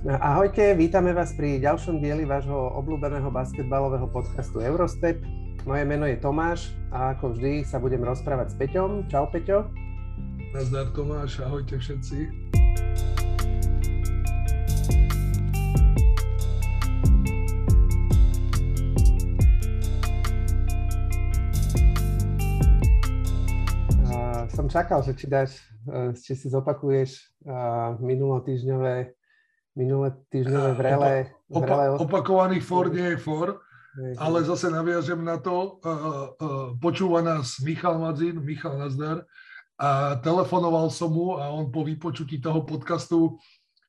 Ahojte, vítame vás pri ďalšom dieli vášho obľúbeného basketbalového podcastu Eurostep. Moje meno je Tomáš a ako vždy sa budem rozprávať s Peťom. Čau Peťo. Nazdar Tomáš, ahojte všetci. som čakal, že či dáš, e, či si zopakuješ minulotýžňové minulé týždňové vrele... Opa, vrele opa, opakovaný for nie je for, ale zase naviažem na to, uh, uh, počúva nás Michal Madzin, Michal Nazdar, a telefonoval som mu a on po vypočutí toho podcastu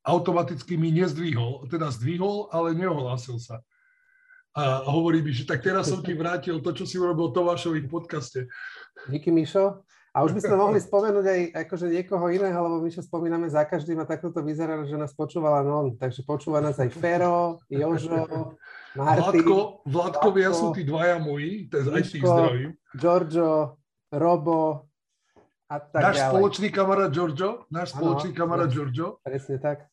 automaticky mi nezdvihol, teda zdvihol, ale neohlásil sa. A hovorí mi, že tak teraz som ti vrátil to, čo si urobil Tomášovi v podcaste. Díky, Mišo. A už by sme mohli spomenúť aj akože niekoho iného, lebo my čo spomíname za každým a takto to vyzerá, že nás počúvala non. Takže počúva nás aj Fero, Jožo, Martin. Vladko, Vladkovia sú tí dvaja moji, je aj tých zdravím. Giorgio, Robo a tak Náš ďalej. spoločný kamarát Giorgio, náš spoločný kamarát Giorgio. Presne tak.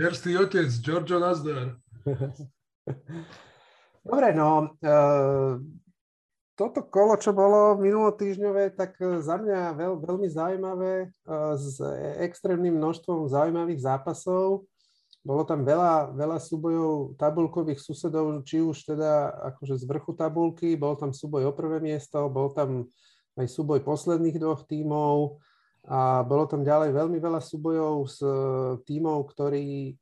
Čerstvý otec, Giorgio Nazdar. Dobre, no, uh, toto kolo, čo bolo minulotýžňové, tak e, za mňa veľ, veľmi zaujímavé e, s extrémnym množstvom zaujímavých zápasov. Bolo tam veľa, veľa súbojov tabulkových susedov, či už teda akože z vrchu tabulky, bol tam súboj o prvé miesto, bol tam aj súboj posledných dvoch tímov a bolo tam ďalej veľmi veľa súbojov s e, tímov, ktorí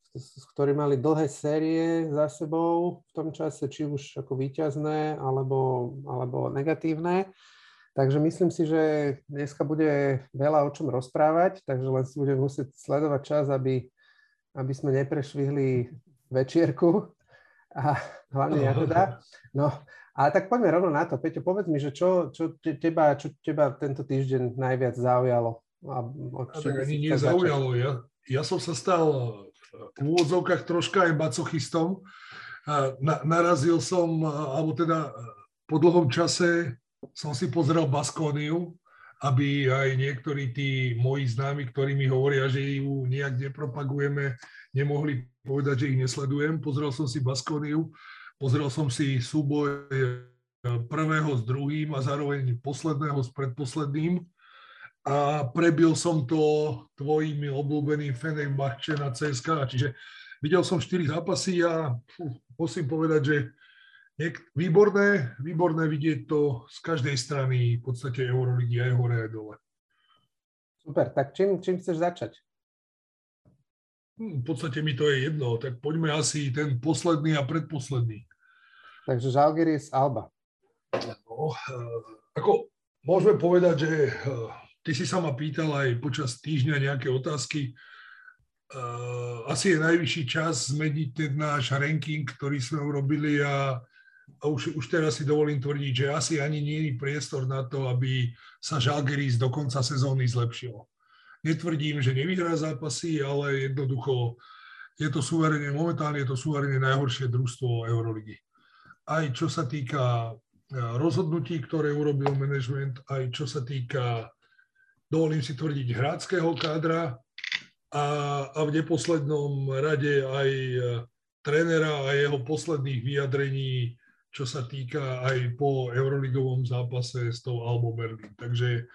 ktorí mali dlhé série za sebou v tom čase, či už ako výťazné alebo, alebo negatívne. Takže myslím si, že dneska bude veľa o čom rozprávať, takže len si budem musieť sledovať čas, aby, aby sme neprešvihli večierku a hlavne ja teda. No, a tak poďme rovno na to. Peťo, povedz mi, že čo, čo, teba, čo teba tento týždeň najviac zaujalo? A, a tak ani nie zaujalo. Ja, ja som sa stal v úvodzovkách troška aj bacochistom. Na, narazil som, alebo teda po dlhom čase som si pozrel Baskóniu, aby aj niektorí tí moji známi, ktorí mi hovoria, že ju nejak nepropagujeme, nemohli povedať, že ich nesledujem. Pozrel som si Baskóniu, pozrel som si súboj prvého s druhým a zároveň posledného s predposledným a prebil som to tvojimi obľúbeným Fenerbahče na CSK, čiže videl som 4 zápasy a fú, musím povedať, že niek- výborné, výborné vidieť to z každej strany v podstate Euroligy aj hore aj dole. Super, tak čím, čím chceš začať? Hm, v podstate mi to je jedno, tak poďme asi ten posledný a predposledný. Takže Žalgiris Alba. No, uh, ako môžeme povedať, že uh, Ty si sa ma pýtal aj počas týždňa nejaké otázky. Asi je najvyšší čas zmeniť ten náš ranking, ktorý sme urobili a, a už, už teraz si dovolím tvrdiť, že asi ani nie je priestor na to, aby sa Žalgiris do konca sezóny zlepšil. Netvrdím, že nevyhrá zápasy, ale jednoducho je to suverene, momentálne je to suverene najhoršie družstvo Euroligy. Aj čo sa týka rozhodnutí, ktoré urobil management, aj čo sa týka dovolím si tvrdiť, hráckého kádra a, a v neposlednom rade aj e, trénera a jeho posledných vyjadrení, čo sa týka aj po euroligovom zápase s tou Albo Berlin. Takže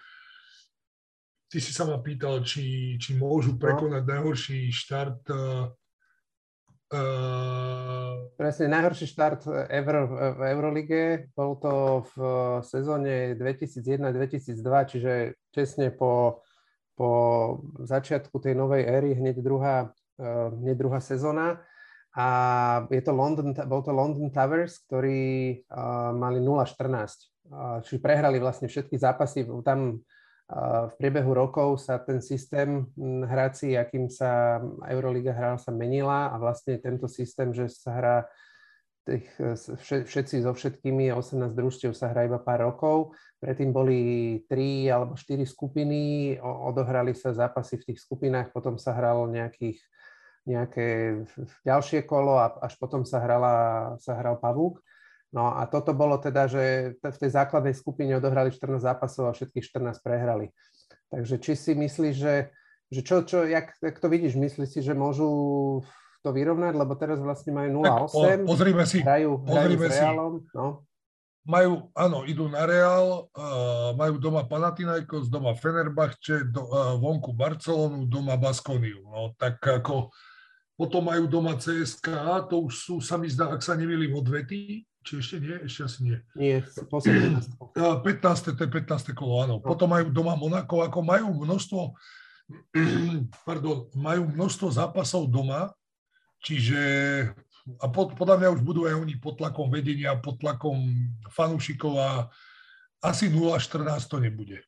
ty si sa ma pýtal, či, či môžu no. prekonať najhorší štart Uh, Presne, najhorší štart ever v Eurolige. Bol to v sezóne 2001-2002, čiže tesne po, po začiatku tej novej éry, hneď druhá, uh, hneď druhá sezóna. A je to London, bol to London Towers, ktorí uh, mali 0-14. Uh, čiže prehrali vlastne všetky zápasy. Tam v priebehu rokov sa ten systém hrací, akým sa Euroliga hral, sa menila a vlastne tento systém, že sa hrá tých, všetci so všetkými, 18 družstiev sa hrá iba pár rokov. Predtým boli 3 alebo 4 skupiny, odohrali sa zápasy v tých skupinách, potom sa hralo nejakých, nejaké ďalšie kolo a až potom sa, hrala, sa hral pavúk. No a toto bolo teda, že v tej základnej skupine odohrali 14 zápasov a všetkých 14 prehrali. Takže či si myslíš, že, že čo, čo jak, jak to vidíš, myslíš si, že môžu to vyrovnať, lebo teraz vlastne majú 0-8. Po, pozrime si. Hrajú, pozrime hrajú s Realom. No. Majú, áno, idú na Real, uh, majú doma Panathinaikos, doma Fenerbahče, do, uh, vonku Barcelonu, doma Baskoniu. No, tak ako potom majú doma CSKA, to už sú, sa mi zdá, ak sa nemýlim, odvety, či ešte nie? Ešte asi nie. Nie, posledné 15. to je 15. kolo, áno. No. Potom majú doma Monako, ako majú množstvo, pardon, majú množstvo zápasov doma, čiže a pod, podľa mňa už budú aj oni pod tlakom vedenia, pod tlakom fanúšikov a asi 0-14 to nebude.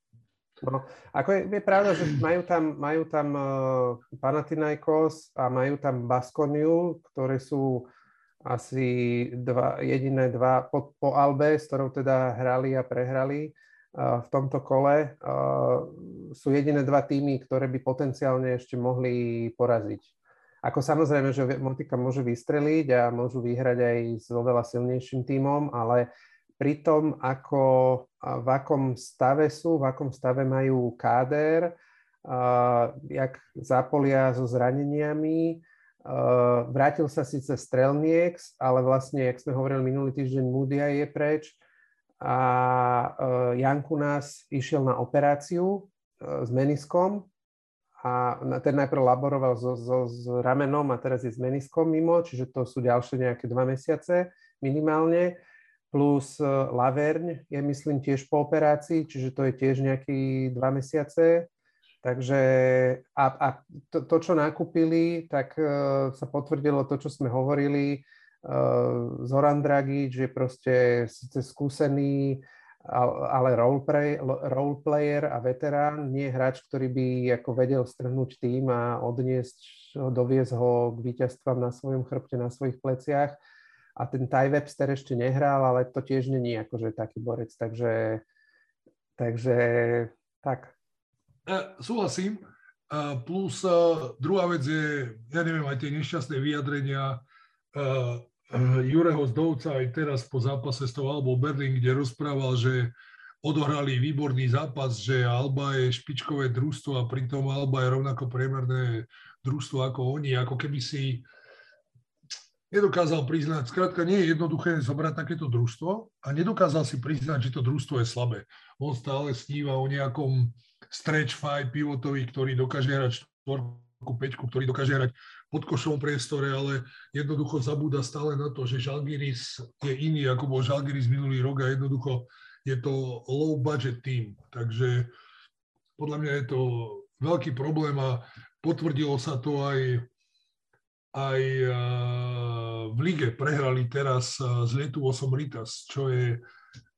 No, ako je, je pravda, že majú tam, majú tam uh, Panathinaikos a majú tam Baskoniu, ktoré sú asi dva, jediné dva po, po Albe, s ktorou teda hrali a prehrali uh, v tomto kole. Uh, sú jediné dva týmy, ktoré by potenciálne ešte mohli poraziť. Ako samozrejme, že Motika môže vystreliť a môžu vyhrať aj s oveľa silnejším tímom, ale pri tom, ako, v akom stave sú, v akom stave majú káder, uh, jak zapolia so zraneniami. Uh, vrátil sa síce Strelnieks, ale vlastne, jak sme hovorili minulý týždeň, Moodia je preč a uh, Janku nás išiel na operáciu uh, s meniskom a ten najprv laboroval so, so, s ramenom a teraz je s meniskom mimo, čiže to sú ďalšie nejaké dva mesiace minimálne. Plus Laverň je myslím tiež po operácii, čiže to je tiež nejaký dva mesiace. Takže a, a to, to, čo nakúpili, tak uh, sa potvrdilo to, čo sme hovorili. Uh, Zoran Dragič je proste síce skúsený, ale roleplay, roleplayer a veterán, nie hráč, ktorý by ako vedel strhnúť tým a odniesť, doviesť ho k víťazstvám na svojom chrbte, na svojich pleciach. A ten Ty Webster ešte nehral, ale to tiež není akože taký borec, takže, takže tak. Ja, súhlasím. Plus uh, druhá vec je, ja neviem, aj tie nešťastné vyjadrenia uh, Eh, Jureho Zdovca aj teraz po zápase s tou Albou Berlin, kde rozprával, že odohrali výborný zápas, že Alba je špičkové družstvo a pritom Alba je rovnako priemerné družstvo ako oni, ako keby si nedokázal priznať, skrátka nie je jednoduché zobrať takéto družstvo a nedokázal si priznať, že to družstvo je slabé. On stále sníva o nejakom stretch five pivotovi, ktorý dokáže hrať štvorku, peťku, ktorý dokáže hrať pod košovom priestore, ale jednoducho zabúda stále na to, že Žalgiris je iný, ako bol Žalgiris minulý rok a jednoducho je to low budget team. Takže podľa mňa je to veľký problém a potvrdilo sa to aj, aj v lige. Prehrali teraz z Letu Osom Ritas, čo je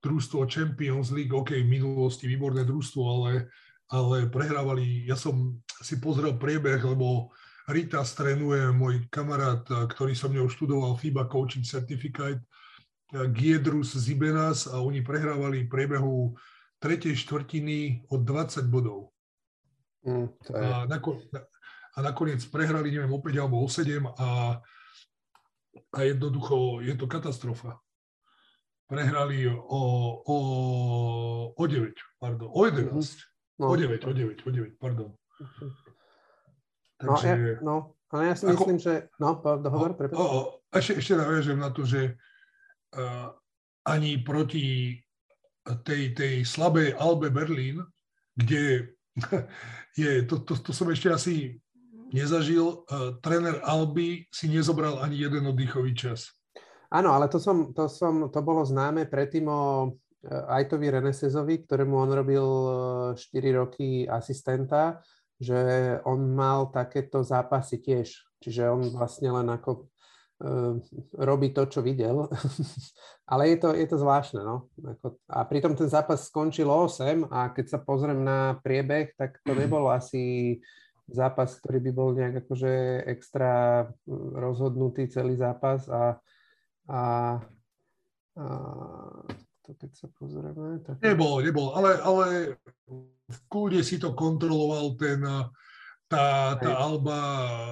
družstvo Champions League, OK, v minulosti výborné družstvo, ale, ale prehrávali, ja som si pozrel priebeh, lebo Rita strenuje môj kamarát, ktorý som mňou študoval FIBA Coaching Certificate, Giedrus Zibenas a oni prehrávali priebehu tretej štvrtiny od 20 bodov. Mm, je... a, nakon, a nakoniec prehrali, neviem, o 5 alebo o 7 a, a jednoducho je to katastrofa. Prehrali o, o, o 9, pardon, o 11. Mm-hmm. No. O 9, o 9, o 9, pardon. Takže, no, ja, no, ale ja si ako, myslím, že... No, dohovor, prepáč. Ešte, ešte naviažem na to, že uh, ani proti tej, tej slabej Albe Berlín, kde je, to, to, to som ešte asi nezažil, uh, tréner Alby si nezobral ani jeden oddychový čas. Áno, ale to, som, to, som, to bolo známe predtým o Ajtovi Renesezovi, ktorému on robil 4 roky asistenta že on mal takéto zápasy tiež. Čiže on vlastne len ako uh, robí to, čo videl. Ale je to, je to zvláštne. No? A pritom ten zápas skončil 8 a keď sa pozriem na priebeh, tak to nebol asi zápas, ktorý by bol nejak akože extra rozhodnutý celý zápas a, a, a to keď sa pozrieme. Tak... Nebol, nebol, ale, ale v kľude si to kontroloval ten, tá, tá Hej. Alba,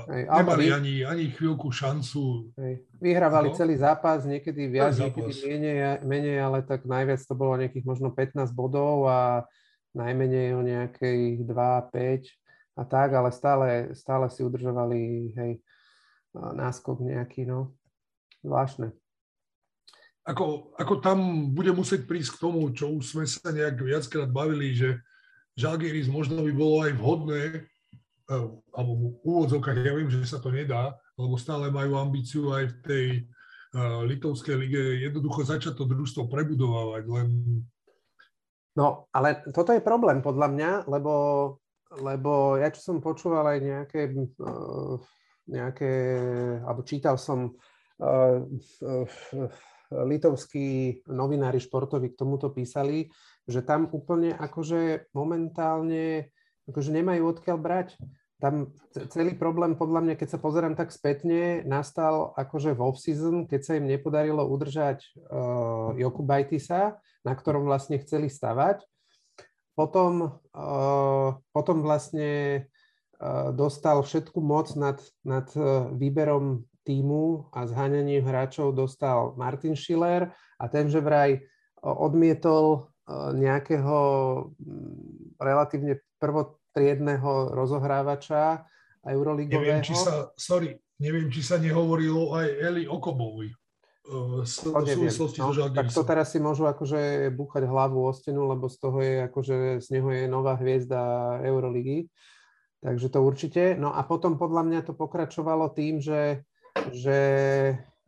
Hej, nemali vy... ani, ani chvíľku šancu. Hej. Vyhrávali no? celý zápas, niekedy viac, zápas. niekedy menej, menej, ale tak najviac to bolo nejakých možno 15 bodov a najmenej o nejakých 2, 5 a tak, ale stále, stále si udržovali hej, náskok nejaký, no. Zvláštne. Ako, ako tam bude musieť prísť k tomu, čo už sme sa nejak viackrát bavili, že Žalgiris možno by bolo aj vhodné, e, alebo v úvodzovkách, ja viem, že sa to nedá, lebo stále majú ambíciu aj v tej uh, litovskej lige jednoducho začať to družstvo prebudovávať, len... No, ale toto je problém podľa mňa, lebo, lebo ja čo som počúval aj nejaké, uh, nejaké alebo čítal som uh, litovskí novinári športoví k tomuto písali, že tam úplne akože momentálne akože nemajú odkiaľ brať. Tam celý problém podľa mňa, keď sa pozerám tak spätne, nastal akože v off-season, keď sa im nepodarilo udržať uh, Joku Bajtisa, na ktorom vlastne chceli stavať. Potom, uh, potom vlastne uh, dostal všetku moc nad, nad výberom týmu a zháňaním hráčov dostal Martin Schiller a ten, že vraj odmietol nejakého mm, relatívne prvotriedného rozohrávača Euroligového. Neviem, či sa, sorry, neviem, či sa nehovorilo aj Eli Okobovi. V súvislosti no, so Tak to teraz si môžu akože búchať hlavu o stenu, lebo z toho je akože z neho je nová hviezda Euroligy. Takže to určite. No a potom podľa mňa to pokračovalo tým, že, že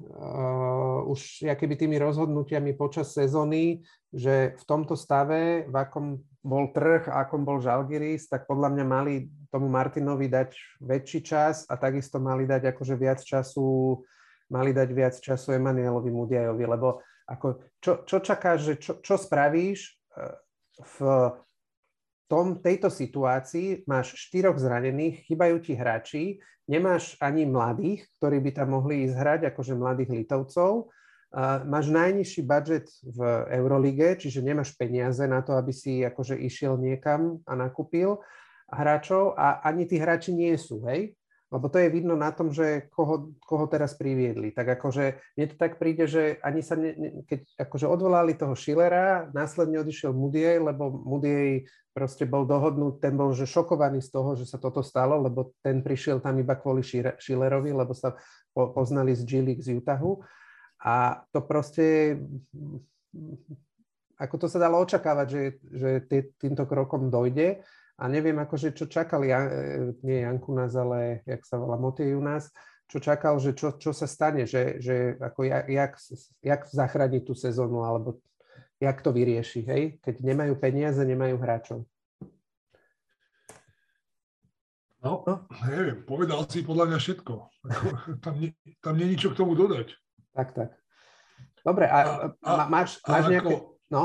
uh, už keby tými rozhodnutiami počas sezóny, že v tomto stave, v akom bol trh a akom bol Žalgiris, tak podľa mňa mali tomu Martinovi dať väčší čas a takisto mali dať akože viac času, mali dať viac času Emanuelovi Mudiajovi, lebo ako, čo, čo čakáš, že čo, čo spravíš eh, v tom, tejto situácii máš štyroch zranených, chýbajú ti hráči, nemáš ani mladých, ktorí by tam mohli ísť hrať, akože mladých Litovcov, Uh, máš najnižší budget v Eurolige, čiže nemáš peniaze na to, aby si akože išiel niekam a nakúpil hráčov a ani tí hráči nie sú, hej? Lebo to je vidno na tom, že koho, koho teraz priviedli. Tak akože mne to tak príde, že ani sa, ne, ne, keď akože odvolali toho Schillera, následne odišiel Mudiej, lebo Mudiej proste bol dohodnúť, ten bol že šokovaný z toho, že sa toto stalo, lebo ten prišiel tam iba kvôli Schillerovi, lebo sa po, poznali z G League z Utahu. A to proste, ako to sa dalo očakávať, že, že tý, týmto krokom dojde. A neviem, akože čo čakal, ja, e, nie Janku nás, ale jak sa volá Motej u nás, čo čakal, že čo, čo sa stane, že, že ako jak, jak, jak zachrániť tú sezónu, alebo jak to vyrieši, hej? Keď nemajú peniaze, nemajú hráčov. No, no, neviem, povedal si podľa mňa všetko. Tam, nie, tam nie je ničo k tomu dodať. Tak, tak. Dobre, a, a, a máš, máš a nejaké... Ako, no?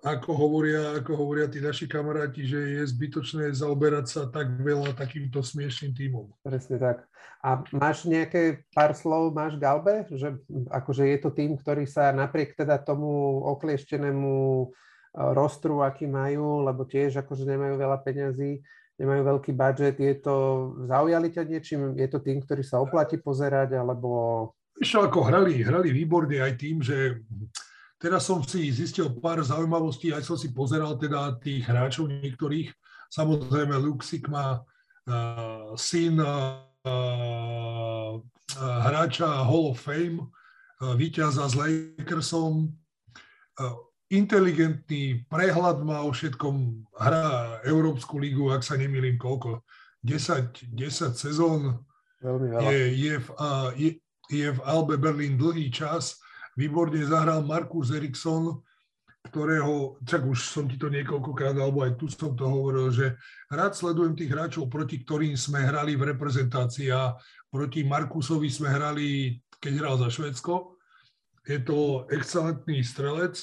Ako hovoria, ako hovoria tí naši kamaráti, že je zbytočné zaoberať sa tak veľa takýmto smiešným tímom. Presne tak. A máš nejaké pár slov, máš Galbe? Že akože je to tým, ktorý sa napriek teda tomu oklieštenému e, rostru, aký majú, lebo tiež akože nemajú veľa peňazí, nemajú veľký budget, je to, zaujali ťa niečím? Je to tým, ktorý sa oplatí pozerať, alebo... Ešte ako hrali, hrali výborne aj tým, že Teraz som si zistil pár zaujímavostí, aj som si pozeral teda tých hráčov niektorých. Samozrejme, Luxik má uh, syn uh, uh, hráča Hall of Fame, uh, víťaza s Lakersom. Uh, inteligentný prehľad má o všetkom, hrá Európsku ligu, ak sa nemýlim, koľko, 10, 10 sezón. Veľmi veľa. Je, je, v, uh, je, je v Albe Berlin dlhý čas výborne zahral Markus Eriksson, ktorého, čak už som ti to niekoľkokrát, alebo aj tu som to hovoril, že rád sledujem tých hráčov, proti ktorým sme hrali v reprezentácii a proti Markusovi sme hrali, keď hral za Švedsko. Je to excelentný strelec,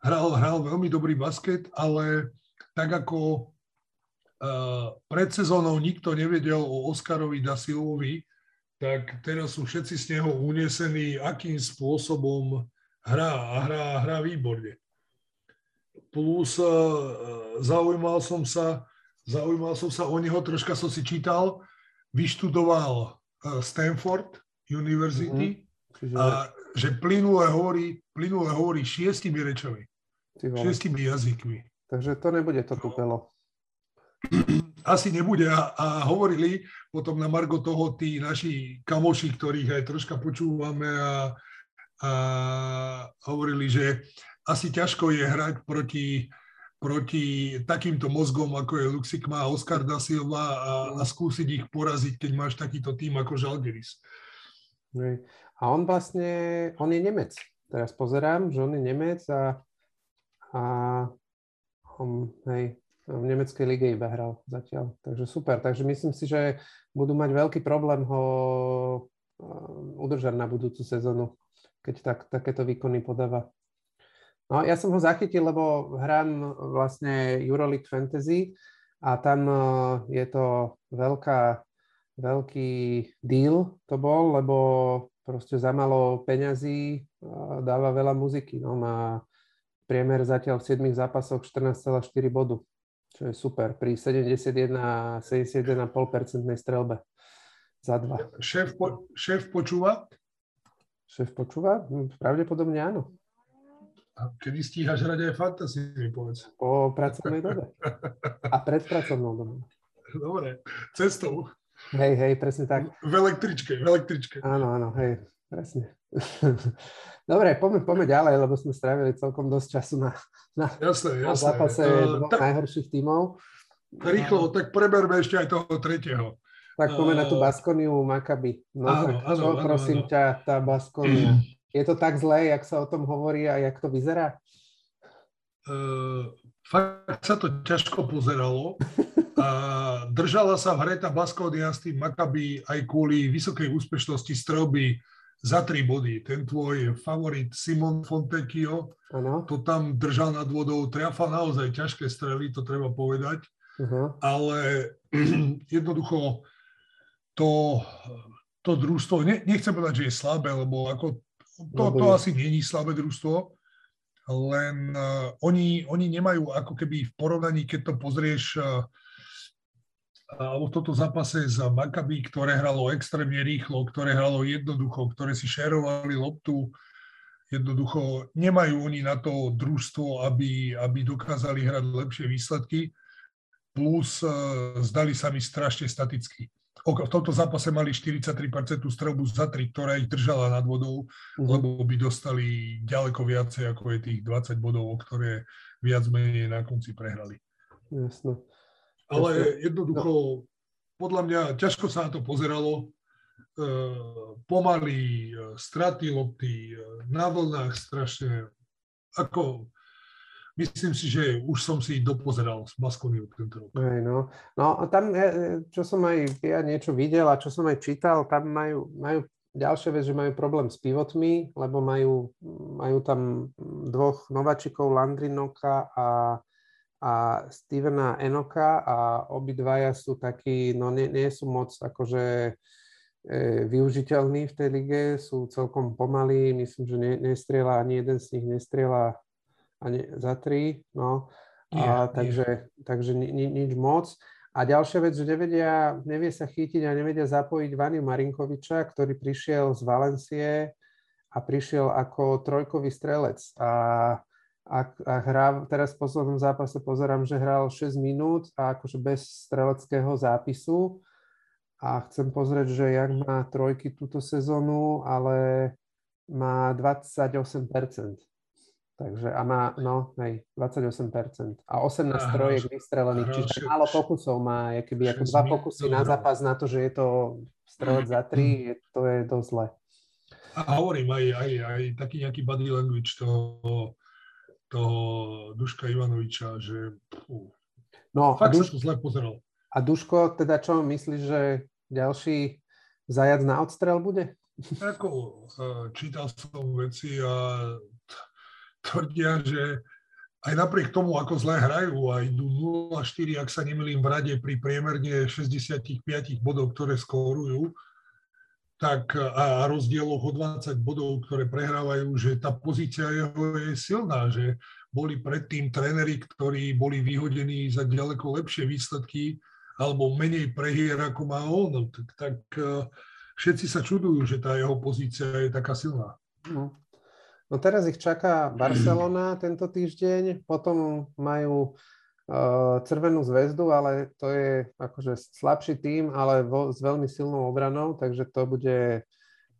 hral, hral veľmi dobrý basket, ale tak ako uh, pred sezónou nikto nevedel o Oskarovi da Silvovi, tak teraz sú všetci z neho unesení, akým spôsobom hrá a hrá, hrá výborne. Plus uh, zaujímal som sa, zaujímal som sa o neho, troška som si čítal, vyštudoval uh, Stanford University mm-hmm. a že plynule hovorí, plynule hovorí šiestimi rečami, šiestimi jazykmi. Takže to nebude to tupelo. asi nebude. A, a hovorili potom na Margo toho tí naši kamoši, ktorých aj troška počúvame a, a hovorili, že asi ťažko je hrať proti, proti takýmto mozgom, ako je Luxikma a Oscar da Silva a, a skúsiť ich poraziť, keď máš takýto tým ako Žalgiris. A on vlastne, on je Nemec. Teraz pozerám, že on je Nemec a, a on, hej, v nemeckej lige iba hral zatiaľ. Takže super. Takže myslím si, že budú mať veľký problém ho udržať na budúcu sezónu, keď tak, takéto výkony podáva. No, ja som ho zachytil, lebo hrám vlastne Euroleague Fantasy a tam je to veľká, veľký deal to bol, lebo proste za malo peňazí dáva veľa muziky. No, má priemer zatiaľ v 7 zápasoch 14,4 bodu čo je super, pri 71 71,5% strelbe za dva. Šéf, po, šéf počúva? Šéf počúva? Hm, pravdepodobne áno. A kedy stíhaš hrať aj fantasy, mi povedz. Po pracovnej dobe. A pred pracovnou dobou. Dobre, cestou. Hej, hej, presne tak. V električke, v električke. Áno, áno, hej, presne. Dobre, poďme, poďme ďalej, lebo sme strávili celkom dosť času na, na, jasné, na jasné. zápase uh, dvoch tak, najhorších tímov. Rýchlo, tak preberme ešte aj toho tretieho. Tak poďme uh, na tú Baskoniu Makaby. No áno, tak áno, čo, áno, prosím áno. ťa, tá Baskonia. Je to tak zlé, jak sa o tom hovorí a jak to vyzerá? Uh, fakt sa to ťažko pozeralo. A držala sa v hre tá Baskonia s tým Makaby aj kvôli vysokej úspešnosti strelby za tri body. Ten tvoj favorit Simon Fontecchio, ano. to tam držal nad vodou, triafal naozaj ťažké strely, to treba povedať, uh-huh. ale jednoducho to, to družstvo, ne, nechcem povedať, že je slabé, lebo ako to, to asi není slabé družstvo, len uh, oni, oni nemajú ako keby v porovnaní, keď to pozrieš uh, alebo v tomto zápase za Maccabi, ktoré hralo extrémne rýchlo, ktoré hralo jednoducho, ktoré si šerovali loptu, jednoducho nemajú oni na to družstvo, aby, aby dokázali hrať lepšie výsledky, plus uh, zdali sa mi strašne staticky. V tomto zápase mali 43% strelbu za tri, ktorá ich držala nad vodou, uh-huh. lebo by dostali ďaleko viacej ako je tých 20 bodov, o ktoré viac menej na konci prehrali. Jasno. Ale jednoducho, podľa mňa, ťažko sa na to pozeralo. E, pomaly, e, straty lopty, e, na vlnách strašne. Ako, myslím si, že už som si dopozeral s Baskoniou tento rok. Aj no. no a tam, čo som aj ja niečo videl a čo som aj čítal, tam majú, majú ďalšia vec, že majú problém s pivotmi, lebo majú, majú tam dvoch nováčikov, Landrinoka a a Stevena Enoka a obidvaja sú takí, no nie, nie sú moc akože e, využiteľní v tej lige, sú celkom pomalí, myslím, že ne, nestriela, ani jeden z nich nestriela ani za tri, no. A, yeah, takže, yeah. takže ni, ni, nič moc. A ďalšia vec, že nevedia, nevie sa chytiť a nevedia zapojiť Vaniu Marinkoviča, ktorý prišiel z Valencie a prišiel ako trojkový strelec. A a, a hrá, teraz v poslednom zápase pozerám, že hral 6 minút a akože bez streleckého zápisu a chcem pozrieť, že jak má trojky túto sezónu, ale má 28%. Takže a má, no, hej, 28%. A 18 trojek vystrelených, čiže málo pokusov má, je keby ako dva pokusy na zápas na to, že je to strelec za tri, je, to je dosť zle. A hovorím aj, aj, aj taký nejaký body language toho toho Duška Ivanoviča, že pú, no, fakt Duš... sa to zle pozeral. A Duško, teda čo myslíš, že ďalší zajac na odstrel bude? Ako, e, čítal som veci a tvrdia, že aj napriek tomu, ako zle hrajú a idú 0-4, ak sa nemýlim v rade pri priemerne 65 bodov, ktoré skórujú, tak a rozdieloch o 20 bodov, ktoré prehrávajú, že tá pozícia jeho je silná, že boli predtým tréneri, ktorí boli vyhodení za ďaleko lepšie výsledky alebo menej prehier, ako má on. Tak, tak všetci sa čudujú, že tá jeho pozícia je taká silná. No. no teraz ich čaká Barcelona tento týždeň, potom majú Červenú zväzdu, ale to je akože slabší tým, ale vo, s veľmi silnou obranou, takže to bude,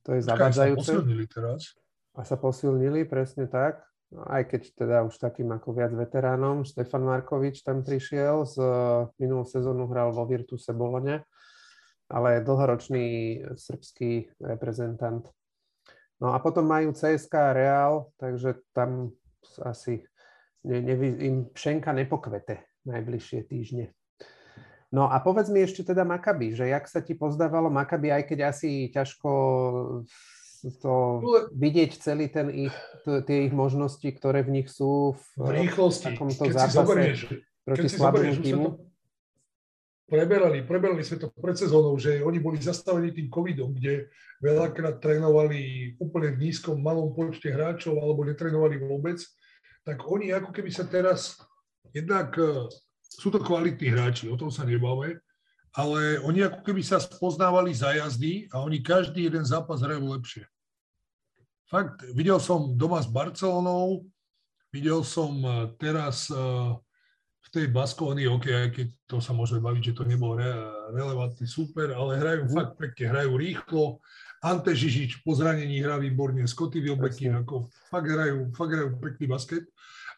to je zavadzajúce. sa posilnili teraz. A sa posilnili, presne tak. Aj keď teda už takým ako viac veteránom. Stefan Markovič tam prišiel, z minulú sezónu hral vo Virtuse Bolone, ale dlhoročný srbský reprezentant. No a potom majú CSK Real, takže tam asi ne, ne, im pšenka nepokvete najbližšie týždne. No a povedz mi ešte teda Makaby, že jak sa ti pozdávalo Makaby, aj keď asi ťažko to vidieť celý ten ich, tie ich možnosti, ktoré v nich sú v, v rýchlosti. takomto keď zápase si zoberieš, proti keď zoberieš, týmu. Preberali, preberali sme to pred sezónou, že oni boli zastavení tým covidom, kde veľakrát trénovali úplne v nízkom, malom počte hráčov alebo netrénovali vôbec tak oni ako keby sa teraz, jednak e, sú to kvalitní hráči, o tom sa nebáme, ale oni ako keby sa spoznávali za jazdy a oni každý jeden zápas hrajú lepšie. Fakt, videl som doma s Barcelonou, videl som e, teraz e, v tej Baskovani, OK, aj keď to sa môže baviť, že to nebol re, relevantný super, ale hrajú mm. fakt pekne, hrajú rýchlo, Ante Žižič po zranení hrá výborne, Scotty Wilbekin, ako fakt hrajú, fakt hrajú pekný basket.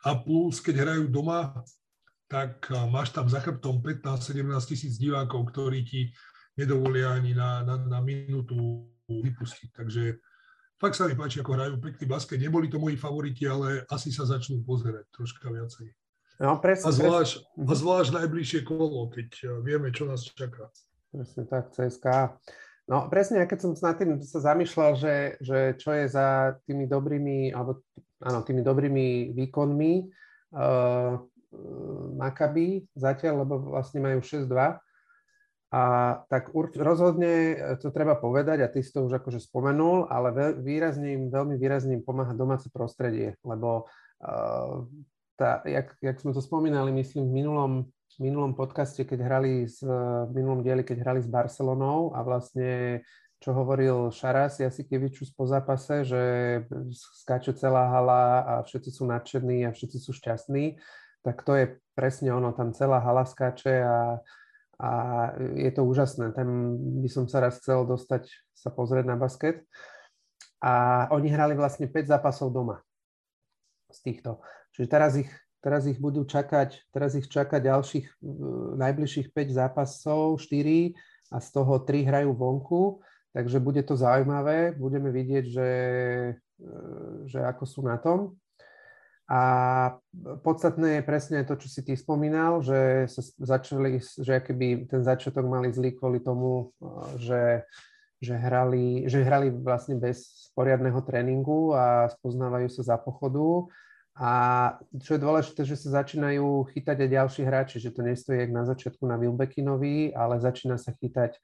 A plus, keď hrajú doma, tak máš tam za chrbtom 15-17 tisíc divákov, ktorí ti nedovolia ani na, na, na minútu vypustiť. Takže fakt sa mi páči, ako hrajú pekný basket. Neboli to moji favoriti, ale asi sa začnú pozerať troška viacej. No, presne, a, zvlášť, presne. a zvlášť najbližšie kolo, keď vieme, čo nás čaká. Presne tak, CSK. No presne, keď som nad tým sa zamýšľal, že, že čo je za tými dobrými, alebo áno, tými dobrými výkonmi uh, Maccabi zatiaľ, lebo vlastne majú 6-2. A tak urč, rozhodne to treba povedať, a ty si to už akože spomenul, ale veľ, výrazne veľmi výrazne im pomáha domáce prostredie, lebo uh, tá, jak, jak sme to spomínali, myslím, v minulom v minulom podcaste, keď hrali s, v minulom dieli, keď hrali s Barcelonou a vlastne čo hovoril Šaras Jasikevičus po zápase, že skáče celá hala a všetci sú nadšení a všetci sú šťastní, tak to je presne ono, tam celá hala skáče a, a je to úžasné. Tam by som sa raz chcel dostať sa pozrieť na basket. A oni hrali vlastne 5 zápasov doma z týchto. Čiže teraz ich Teraz ich budú čakať, teraz ich čaká ďalších najbližších 5 zápasov, 4 a z toho 3 hrajú vonku, takže bude to zaujímavé, budeme vidieť, že, e, že ako sú na tom. A podstatné je presne to, čo si ty spomínal, že sa začali, že keby ten začiatok mali zlý kvôli tomu, e, že, že, hrali, že hrali vlastne bez poriadneho tréningu a spoznávajú sa za pochodu a čo je dôležité, že sa začínajú chytať aj ďalší hráči, že to nestojí jak na začiatku na Wilbekinovi, ale začína sa chytať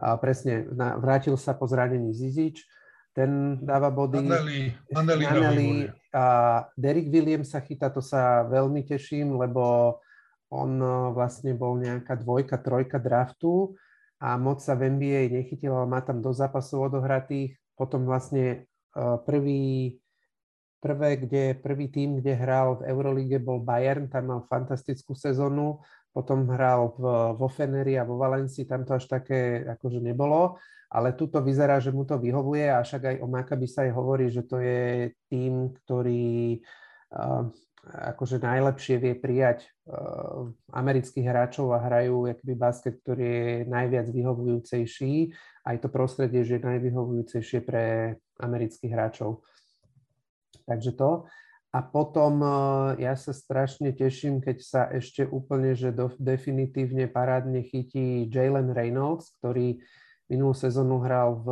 a presne, na, vrátil sa po zranení Zizič, ten dáva body. Aneli, Aneli, Aneli a Derek Williams sa chytá, to sa veľmi teším, lebo on e, vlastne bol nejaká dvojka, trojka draftu a moc sa v NBA nechytil, ale má tam do zápasov odohratých. Potom vlastne e, prvý Prvé, kde, prvý tým, kde hral v Eurolíge, bol Bayern, tam mal fantastickú sezónu, potom hral v, vo Feneri a vo Valencii, tam to až také akože nebolo, ale tuto vyzerá, že mu to vyhovuje a však aj o Maccabi sa aj hovorí, že to je tým, ktorý uh, akože najlepšie vie prijať uh, amerických hráčov a hrajú akby basket, ktorý je najviac vyhovujúcejší. Aj to prostredie, že je najvyhovujúcejšie pre amerických hráčov. Takže to. A potom e, ja sa strašne teším, keď sa ešte úplne, že do, definitívne parádne chytí Jalen Reynolds, ktorý minulú sezónu hral v,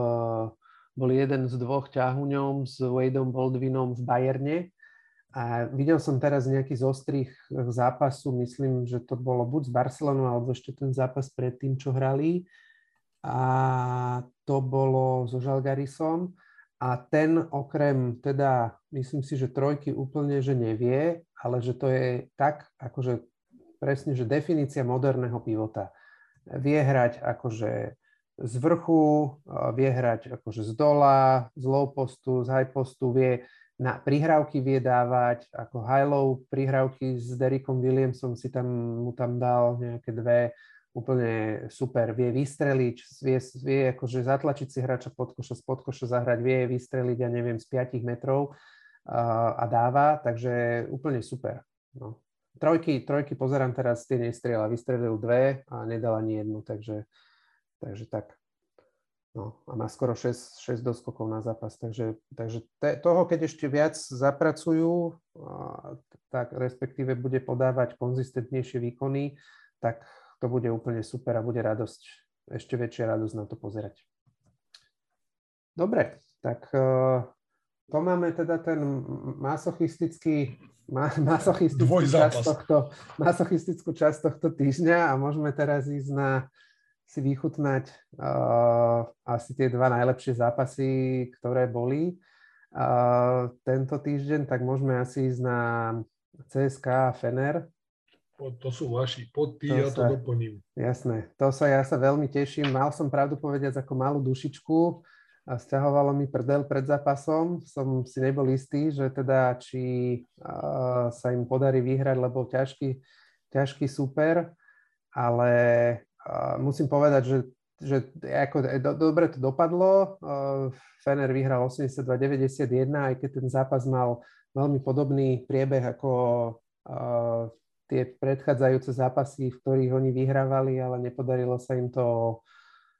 bol jeden z dvoch ťahuňom s Wadeom Baldwinom v Bayerne. A videl som teraz nejaký z ostrých zápasu, myslím, že to bolo buď z Barcelonou, alebo ešte ten zápas predtým, čo hrali. A to bolo so Žalgarisom a ten okrem teda, myslím si, že trojky úplne, že nevie, ale že to je tak, akože presne, že definícia moderného pivota. Vie hrať akože z vrchu, vie hrať akože z dola, z low postu, z high postu, vie, na prihrávky vie dávať, ako high-low prihrávky s Derekom Williamsom si tam, mu tam dal nejaké dve, úplne super, vie vystreliť, vie, vie akože zatlačiť si hráča pod koša, spod koša zahrať, vie vystreliť, ja neviem, z 5 metrov a, a dáva, takže úplne super. No. Trojky, trojky pozerám teraz, tie nestrieľa, vystrelil dve a nedal ani jednu, takže, takže tak. No, a má skoro 6, 6 doskokov na zápas, takže, takže te, toho, keď ešte viac zapracujú, a, tak respektíve bude podávať konzistentnejšie výkony, tak to bude úplne super a bude radosť, ešte väčšia radosť na to pozerať. Dobre, tak uh, to máme teda ten masochistický, ma, masochistický čas tohto, masochistickú časť tohto týždňa a môžeme teraz ísť na si vychutnať uh, asi tie dva najlepšie zápasy, ktoré boli uh, tento týždeň, tak môžeme asi ísť na CSK a Fener, to sú vaši, pod tí, ja to doplním. Jasné, to sa, ja sa veľmi teším. Mal som pravdu povedať ako malú dušičku a stiahovalo mi prdel pred zápasom. Som si nebol istý, že teda či uh, sa im podarí vyhrať, lebo ťažký, ťažký super, ale uh, musím povedať, že, že ako, e, do, dobre to dopadlo. Uh, Fener vyhral 82-91, aj keď ten zápas mal veľmi podobný priebeh ako tie predchádzajúce zápasy, v ktorých oni vyhrávali, ale nepodarilo sa im to,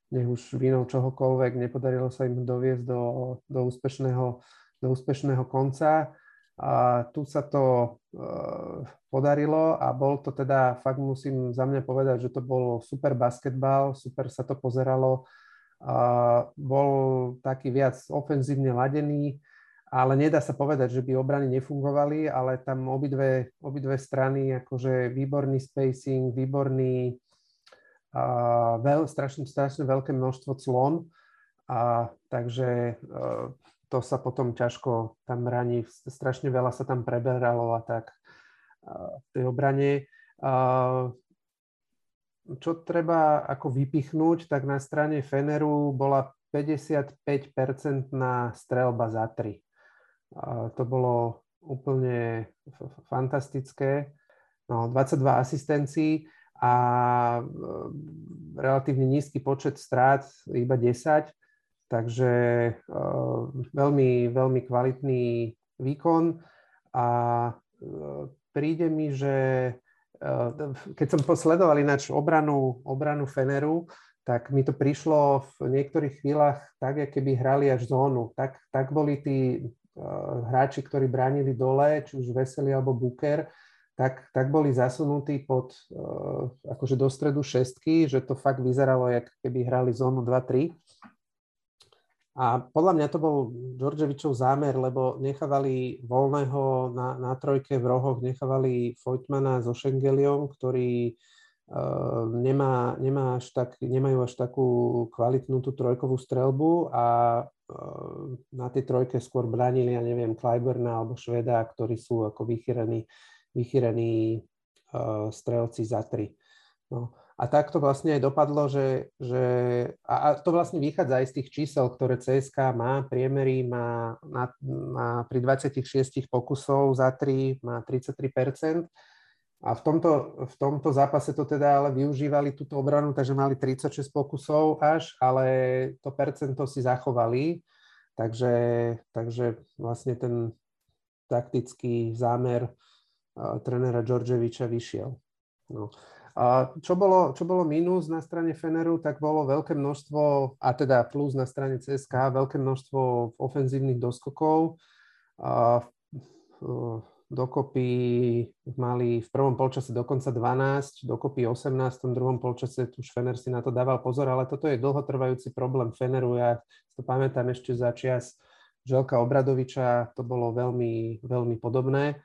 nech už vinou čohokoľvek, nepodarilo sa im doviesť do, do, úspešného, do úspešného konca. A tu sa to uh, podarilo a bol to teda, fakt musím za mňa povedať, že to bol super basketbal, super sa to pozeralo. Uh, bol taký viac ofenzívne ladený, ale nedá sa povedať, že by obrany nefungovali, ale tam obidve, obidve strany, akože výborný spacing, výborný, uh, veľ, strašne, strašne veľké množstvo clon, a takže uh, to sa potom ťažko tam raní, strašne veľa sa tam preberalo a tak v tej obrane. Uh, čo treba ako vypichnúť, tak na strane Feneru bola 55% na strelba za 3 to bolo úplne fantastické. No, 22 asistencií a e, relatívne nízky počet strát, iba 10, takže e, veľmi, veľmi kvalitný výkon a e, príde mi, že keď som posledoval ináč obranu, obranu Feneru, tak mi to prišlo v niektorých chvíľach tak, keby hrali až zónu. Tak, tak boli tí hráči, ktorí bránili dole, či už Veseli alebo Booker, tak, tak boli zasunutí pod, uh, akože do stredu šestky, že to fakt vyzeralo, jak keby hrali zónu 2-3. A podľa mňa to bol Đorđevičov zámer, lebo nechávali voľného na, na trojke v rohoch, nechávali Fojtmana so Schengeliom, ktorý uh, nemá, nemá až tak, nemajú až takú kvalitnú tú trojkovú strelbu a na tej trojke skôr bránili, ja neviem, Kleiberna alebo Šveda, ktorí sú ako vychyrení, vychyrení uh, strelci za tri. No. A tak to vlastne aj dopadlo, že, že a, a to vlastne vychádza aj z tých čísel, ktoré CSK má, priemery má, na, má pri 26 pokusov za 3, má 33%. A v tomto, v tomto zápase to teda ale využívali túto obranu, takže mali 36 pokusov až, ale to percento si zachovali. Takže, takže vlastne ten taktický zámer uh, trénera Đorđeviča vyšiel. No. A čo bolo, čo bolo mínus na strane Feneru, tak bolo veľké množstvo, a teda plus na strane CSK, veľké množstvo ofenzívnych doskokov. A, uh, dokopy mali v prvom polčase dokonca 12, dokopy 18, v tom druhom polčase už Fener si na to dával pozor, ale toto je dlhotrvajúci problém Feneru. Ja to pamätám ešte za čias Želka Obradoviča, to bolo veľmi, veľmi podobné.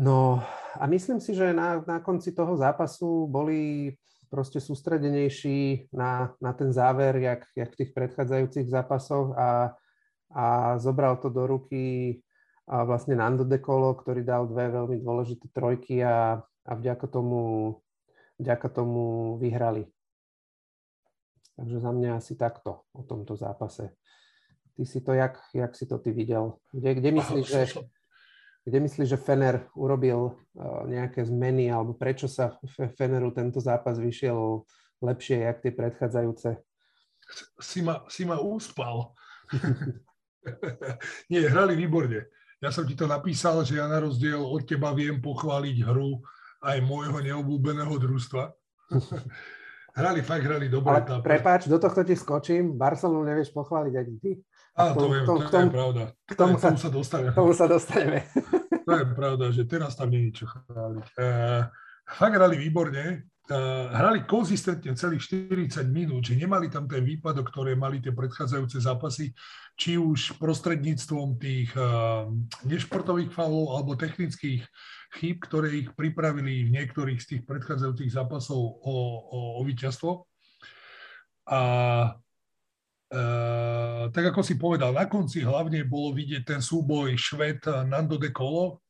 No a myslím si, že na, na konci toho zápasu boli proste sústredenejší na, na ten záver, jak, jak v tých predchádzajúcich zápasoch a, a zobral to do ruky a vlastne Nando De Colo, ktorý dal dve veľmi dôležité trojky a, a vďaka, tomu, vďaka tomu vyhrali. Takže za mňa asi takto o tomto zápase. ty si to, jak, jak si to ty videl? Kde, kde myslíš, že, kde myslíš, že Fener urobil uh, nejaké zmeny, alebo prečo sa Feneru tento zápas vyšiel lepšie, jak tie predchádzajúce? Si ma, si ma úspal. Nie, hrali výborne. Ja som ti to napísal, že ja na rozdiel od teba viem pochváliť hru aj môjho neobľúbeného družstva. hrali fakt, hrali dobre. Ale prepáč, do tohto ti skočím. Barcelonu nevieš pochváliť ani ty. Á, to, viem, to, to je pravda. K tomu, sa, tomu sa dostaneme. Tomu sa dostaneme. to je pravda, že teraz tam nie je čo chváliť. Uh, fakt hrali výborne. Uh, hrali konzistentne celých 40 minút, že nemali tam ten výpadok, ktoré mali tie predchádzajúce zápasy, či už prostredníctvom tých uh, nešportových falov alebo technických chýb, ktoré ich pripravili v niektorých z tých predchádzajúcich zápasov o, o, o víťazstvo. A Uh, tak ako si povedal, na konci hlavne bolo vidieť ten súboj Šved Nando de Colo,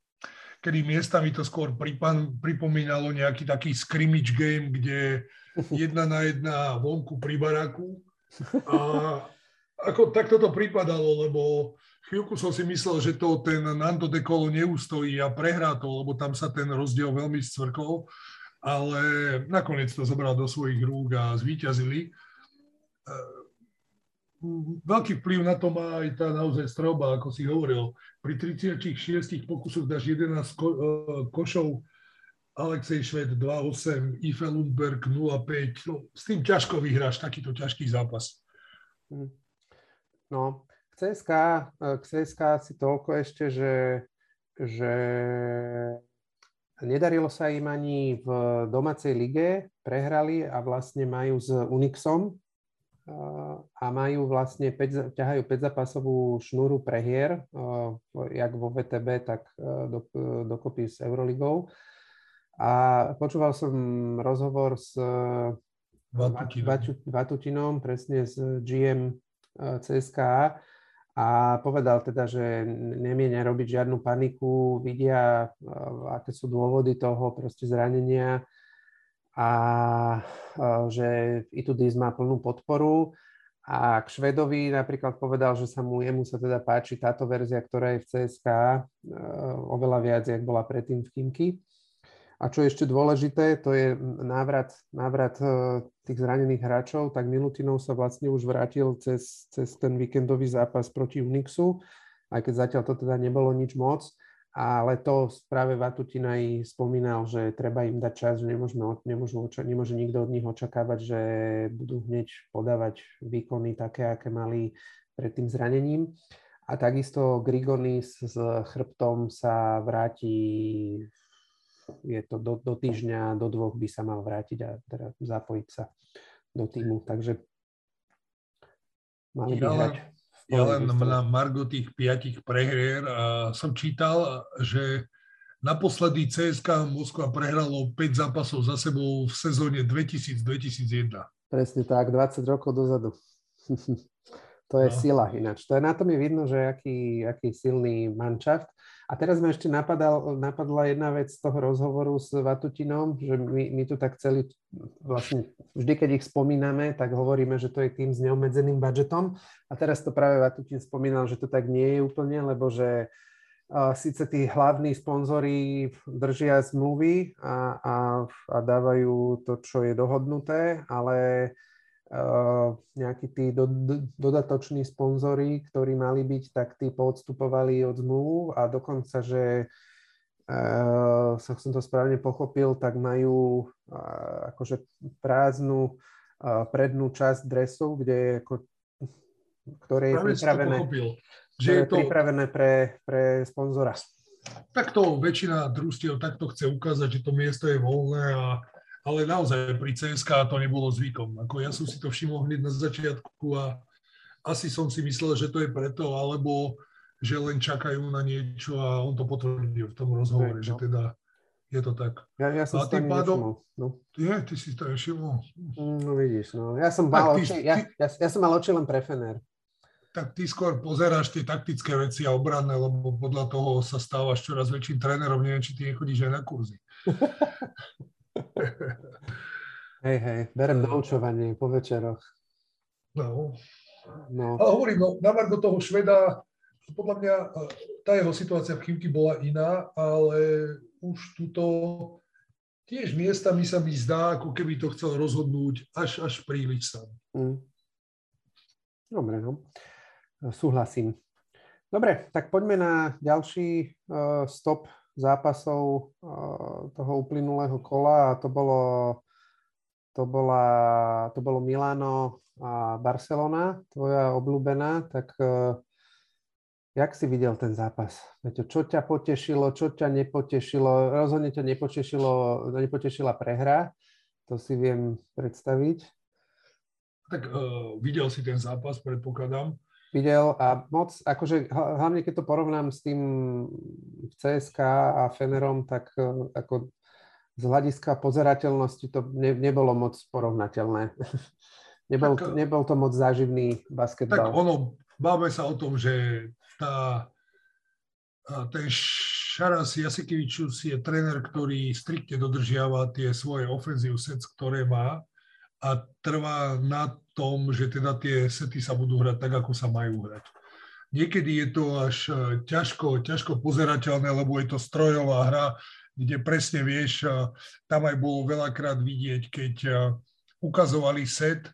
kedy miestami to skôr pripan, pripomínalo nejaký taký scrimmage game, kde jedna na jedna vonku pri baraku. A ako takto to pripadalo, lebo chvíľku som si myslel, že to ten Nando de Colo neustojí a prehrá to, lebo tam sa ten rozdiel veľmi stvrkol, ale nakoniec to zobral do svojich rúk a zvíťazili veľký vplyv na to má aj tá naozaj stroba, ako si hovoril. Pri 36 pokusoch dáš 11 ko, uh, košov, Alexej Šved 2-8, Ife Lundberg 0-5. No, s tým ťažko vyhráš takýto ťažký zápas. Hm. No, k CSK, k CSK si toľko ešte, že, že nedarilo sa im ani v domácej lige, prehrali a vlastne majú s Unixom, a majú vlastne 5, ťahajú 5 zápasovú šnúru prehier, jak vo VTB, tak do, dokopy s Euroligou. A počúval som rozhovor s Vatutinom, Vatutinom presne s GM CSKA a. Povedal teda, že nemienia robiť žiadnu paniku, vidia, aké sú dôvody toho proste zranenia, a že Itudis má plnú podporu. A k Švedovi napríklad povedal, že sa mu, jemu sa teda páči táto verzia, ktorá je v CSK oveľa viac, jak bola predtým v Kimky. A čo je ešte dôležité, to je návrat, návrat e, tých zranených hráčov, tak Milutinov sa vlastne už vrátil cez, cez ten víkendový zápas proti Unixu, aj keď zatiaľ to teda nebolo nič moc ale to práve Vatutina aj spomínal, že treba im dať čas, že nemôžeme, nemôžu, nemôže nikto od nich očakávať, že budú hneď podávať výkony také, aké mali pred tým zranením. A takisto Grigonis s chrbtom sa vráti, je to do, do týždňa, do dvoch by sa mal vrátiť a teda zapojiť sa do týmu. Takže mali by hrať ja len na Margo tých piatich prehrier a som čítal, že naposledy CSK Moskva prehralo 5 zápasov za sebou v sezóne 2000-2001. Presne tak, 20 rokov dozadu. to je no. sila ináč. To je, na tom je vidno, že aký, aký silný manšaft. A teraz ma ešte napadal, napadla jedna vec z toho rozhovoru s Vatutinom, že my, my tu tak celý, vlastne vždy, keď ich spomíname, tak hovoríme, že to je tým s neobmedzeným budžetom. A teraz to práve Vatutin spomínal, že to tak nie je úplne, lebo že uh, síce tí hlavní sponzori držia zmluvy a, a, a dávajú to, čo je dohodnuté, ale Uh, nejakí tí do, do, dodatoční sponzory, ktorí mali byť, tak tí poodstupovali od zmluv a dokonca, že uh, som to správne pochopil, tak majú uh, akože prázdnu uh, prednú časť dresov, kde je ako, ktoré je pripravené, pochopil, že je to... pripravené pre, pre sponzora. Takto väčšina družstiev takto chce ukázať, že to miesto je voľné a ale naozaj pri CSK to nebolo zvykom. Ako ja som si to všimol hneď na začiatku a asi som si myslel, že to je preto, alebo že len čakajú na niečo a on to potvrdil v tom rozhovore, no. že teda je to tak. Ja, ja som a tým pádom... No. Je, ty si to všimol. No vidíš, no. Ja som, mal ty, oči, ty, ja, ja, ja som mal oči len pre Fener. Tak ty skôr pozeráš tie taktické veci a obranné, lebo podľa toho sa stávaš čoraz väčším trénerom. Neviem, či ty nechodíš aj na kurzy. Hej, hej, berem doučovanie po večeroch. No, No. Ale hovorím, no, na Margo toho Šveda, podľa mňa tá jeho situácia v Chimky bola iná, ale už túto tiež miestami sa mi zdá, ako keby to chcel rozhodnúť až, až príliš sám. Mm. Dobre, no. Súhlasím. Dobre, tak poďme na ďalší uh, stop zápasov uh, toho uplynulého kola a to bolo, to, bola, to bolo Milano a Barcelona, tvoja obľúbená, tak uh, Jak si videl ten zápas? Peťo, čo ťa potešilo, čo ťa nepotešilo? Rozhodne ťa nepotešilo, nepotešila prehra, to si viem predstaviť. Tak uh, videl si ten zápas, predpokladám. Videl a moc, akože hlavne keď to porovnám s tým CSK a Fenerom, tak uh, ako z hľadiska pozerateľnosti to ne, nebolo moc porovnateľné. nebol, tak, nebol to moc záživný basketbal. Tak ono, báme sa o tom, že tá, ten Šaras Jasikevičus je tréner, ktorý striktne dodržiava tie svoje offensive sets, ktoré má a trvá na tom, že teda tie sety sa budú hrať tak, ako sa majú hrať. Niekedy je to až e, ťažko, ťažko pozerateľné, lebo je to strojová hra, kde presne vieš, e, tam aj bolo veľakrát vidieť, keď e, ukazovali set,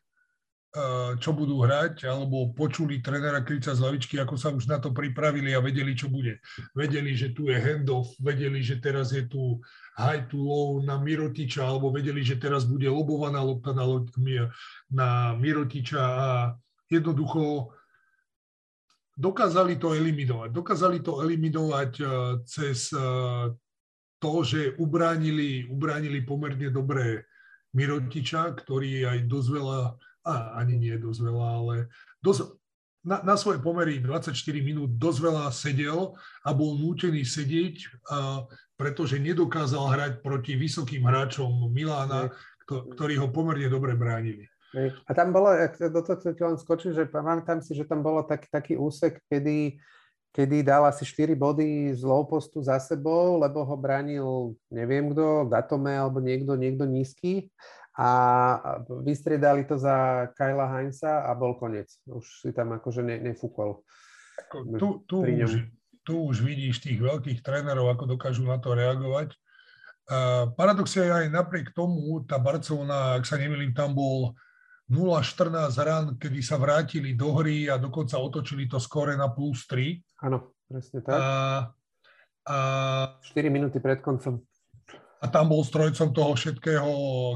čo budú hrať, alebo počuli trénera Krica z lavičky, ako sa už na to pripravili a vedeli, čo bude. Vedeli, že tu je handoff, vedeli, že teraz je tu high to low na Mirotiča, alebo vedeli, že teraz bude lobovaná lopta na, na Mirotiča a jednoducho dokázali to eliminovať. Dokázali to eliminovať eh, cez eh, to, že ubránili, ubránili pomerne dobré Mirotiča, ktorý aj dosť veľa a ani nie dosť veľa, ale dosť, na, na svoje pomery 24 minút dosť veľa sedel a bol nútený sedieť, a, pretože nedokázal hrať proti vysokým hráčom Milána, kto, ktorí ho pomerne dobre bránili. A tam bolo, do toho ti len skočím, že pamätám si, že tam bolo tak, taký úsek, kedy, kedy dal asi 4 body z low postu za sebou, lebo ho bránil neviem kto, Datome alebo niekto, niekto nízky a vystriedali to za Kyla Heinza a bol koniec. Už si tam akože ne, nefúkol. Tu, tu, už, tu už vidíš tých veľkých trénerov, ako dokážu na to reagovať. Uh, paradox je aj napriek tomu, tá Barcelona, ak sa nemýlim, tam bol 0-14 ran, kedy sa vrátili do hry a dokonca otočili to skore na plus 3. Áno, presne tak. A, a, 4 minúty pred koncom a tam bol strojcom toho všetkého,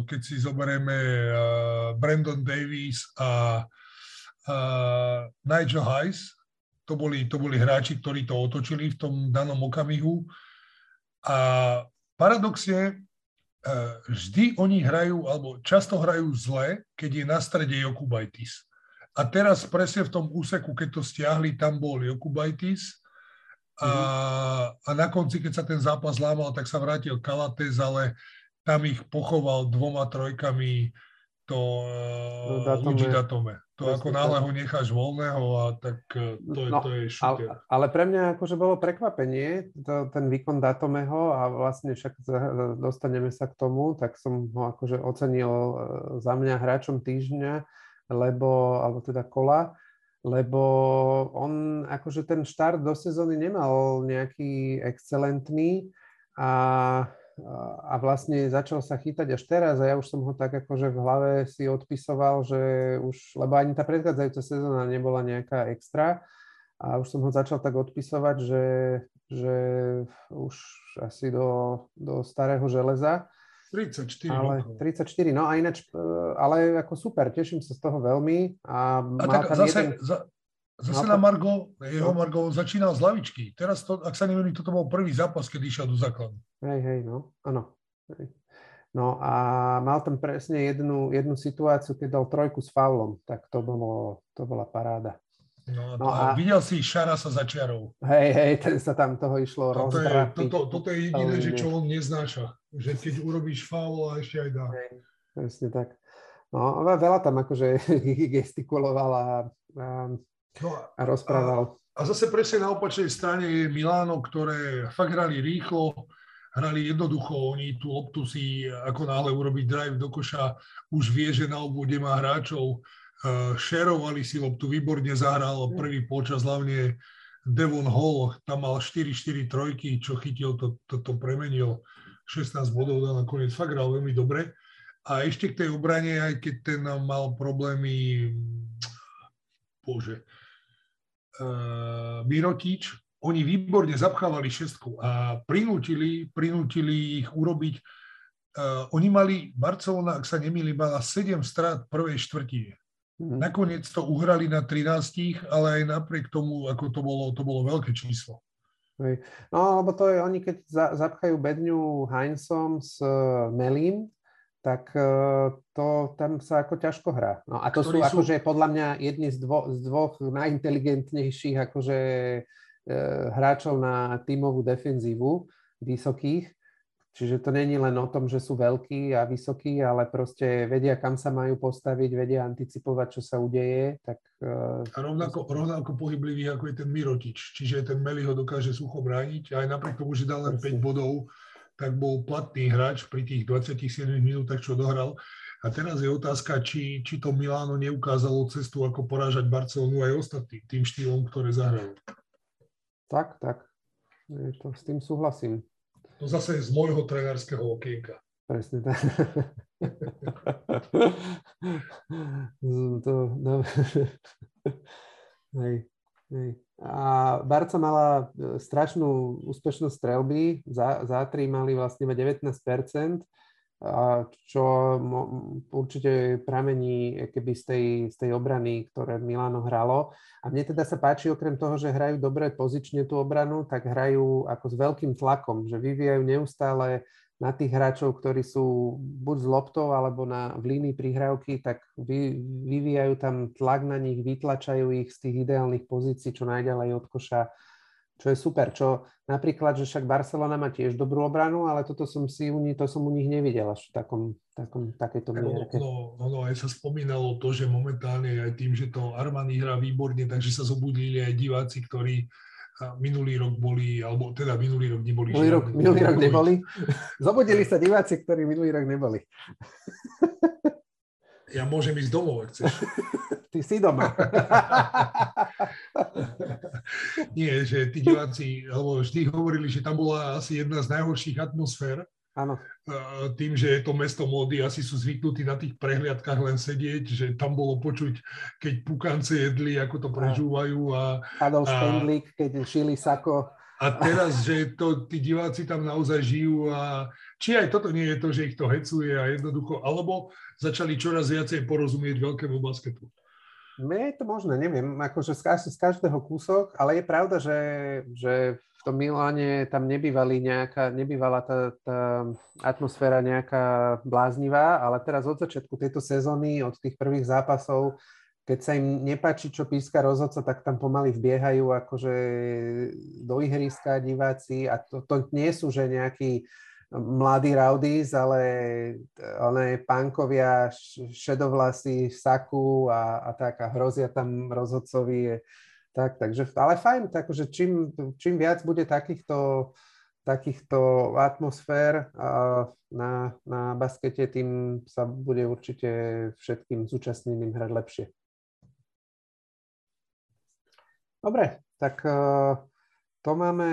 keď si zoberieme uh, Brandon Davis a uh, Nigel Hayes. To boli, to boli hráči, ktorí to otočili v tom danom okamihu. A paradox je, uh, vždy oni hrajú, alebo často hrajú zle, keď je na strede Jokubaitis. A teraz presne v tom úseku, keď to stiahli, tam bol Jokubaitis a, mhm. a na konci, keď sa ten zápas lámal, tak sa vrátil Kalates, ale tam ich pochoval dvoma trojkami to uh, Luigi Datome. To Presne ako náhle ho necháš voľného a tak uh, to, je, no, to je šuter. Ale, ale pre mňa akože bolo prekvapenie, to, ten výkon Datomeho a vlastne však dostaneme sa k tomu, tak som ho akože ocenil uh, za mňa hráčom týždňa, lebo, alebo teda kola, lebo on akože ten štart do sezóny nemal nejaký excelentný a, a vlastne začal sa chytať až teraz a ja už som ho tak akože v hlave si odpisoval, že už, lebo ani tá predchádzajúca sezóna nebola nejaká extra a už som ho začal tak odpisovať, že, že už asi do, do starého železa 34 ale, rokov. 34, no a ináč, e, ale ako super, teším sa z toho veľmi. A, a tak zase, jeden... za, zase no, na Margo, jeho no. Margo začínal z lavičky. Teraz, to, ak sa neviem, toto bol prvý zápas, keď išiel do základu. Hej, hej, no, áno. No a mal tam presne jednu, jednu situáciu, keď dal trojku s faulom, tak to, bolo, to bola paráda. No, no a, videl si Šara sa začiarov. Hej, hej, ten sa tam toho išlo toto rozdrapiť. Je, toto, toto je jediné, že čo on neznáša. Že keď urobíš faul a ešte aj dá. Hej, presne tak. No, veľa tam akože gestikuloval a, a, no, a rozprával. A, a zase presne na opačnej strane je Miláno, ktoré fakt hrali rýchlo, hrali jednoducho, oni tú loptu si ako náhle urobiť drive do koša, už vie, že na obvode má hráčov, šerovali si loptu, výborne zahral prvý počas, hlavne Devon Hall, tam mal 4-4 trojky, čo chytil, to, to, to premenil 16 bodov dal nakoniec, fakt hral veľmi dobre. A ešte k tej obrane, aj keď ten mal problémy, bože, uh, Mirotič, oni výborne zapchávali šestku a prinútili, prinútili ich urobiť. Uh, oni mali, Barcelona, ak sa nemýli, mala 7 strát prvej štvrtine. Mm. Nakoniec to uhrali na 13, ale aj napriek tomu, ako to bolo, to bolo veľké číslo. No, lebo to je, oni keď za, zapchajú bedňu Heinzom s uh, Melín, tak uh, to tam sa ako ťažko hrá. No a to sú, sú akože podľa mňa jedni z, dvo, z dvoch najinteligentnejších akože uh, hráčov na tímovú defenzívu vysokých. Čiže to není len o tom, že sú veľkí a vysokí, ale proste vedia, kam sa majú postaviť, vedia anticipovať, čo sa udeje. Tak, uh, a rovnako, rovnako pohyblivý, ako je ten Mirotič. Čiže ten Meli ho dokáže sucho brániť. Aj napriek tomu, že dal len 5 bodov, tak bol platný hráč pri tých 27 minútach, čo dohral. A teraz je otázka, či, či to Miláno neukázalo cestu, ako porážať Barcelonu aj ostatní tým štýlom, ktoré zahrajú. Tak, tak. Je to, s tým súhlasím. To zase z môjho trenárskeho okienka. Presne tak. to, no. hej, hej. A Barca mala e, strašnú úspešnosť strelby, za, za 3 mali vlastne 19%, čo určite pramení keby z tej, z tej obrany, ktoré Milano hralo. A mne teda sa páči, okrem toho, že hrajú dobre pozične tú obranu, tak hrajú ako s veľkým tlakom, že vyvíjajú neustále na tých hráčov, ktorí sú buď z loptou alebo na, v línii prihrávky, tak vy, vyvíjajú tam tlak na nich, vytlačajú ich z tých ideálnych pozícií čo najďalej od koša čo je super, čo napríklad, že však Barcelona má tiež dobrú obranu, ale toto som si u nich, to som u nich nevidel až v takom, takom, takejto mierke. No, no, no, aj sa spomínalo to, že momentálne aj tým, že to Armani hrá výborne, takže sa zobudili aj diváci, ktorí minulý rok boli, alebo teda minulý rok neboli. Minulý rok, minulý rok neboli. Zobudili sa diváci, ktorí minulý rok neboli. Ja môžem ísť domov, ak chceš. Ty si doma. Nie, že tí diváci, alebo vždy hovorili, že tam bola asi jedna z najhorších atmosfér. Áno. Tým, že je to mesto módy, asi sú zvyknutí na tých prehliadkách len sedieť, že tam bolo počuť, keď pukance jedli, ako to prežúvajú. A, Adolf Spendlík, keď šili sako. A teraz, že to, tí diváci tam naozaj žijú a či aj toto nie je to, že ich to hecuje a jednoducho, alebo začali čoraz viacej porozumieť veľkému basketu. Je to možné, neviem, akože z každého kúsok, ale je pravda, že, že v tom Miláne tam nebývali nejaká, nebývala tá, tá atmosféra nejaká bláznivá, ale teraz od začiatku tejto sezóny, od tých prvých zápasov, keď sa im nepáči, čo píska rozhodca, tak tam pomaly vbiehajú akože do ihriska diváci a to, to nie sú, že nejakí mladí rowdies, ale one pankovia, šedovlasy, saku a, a tak a hrozia tam rozhodcovi. Tak, takže, ale fajn, tak, že čím, čím viac bude takýchto, takýchto atmosfér na, na baskete, tým sa bude určite všetkým zúčastneným hrať lepšie. Dobre, tak to máme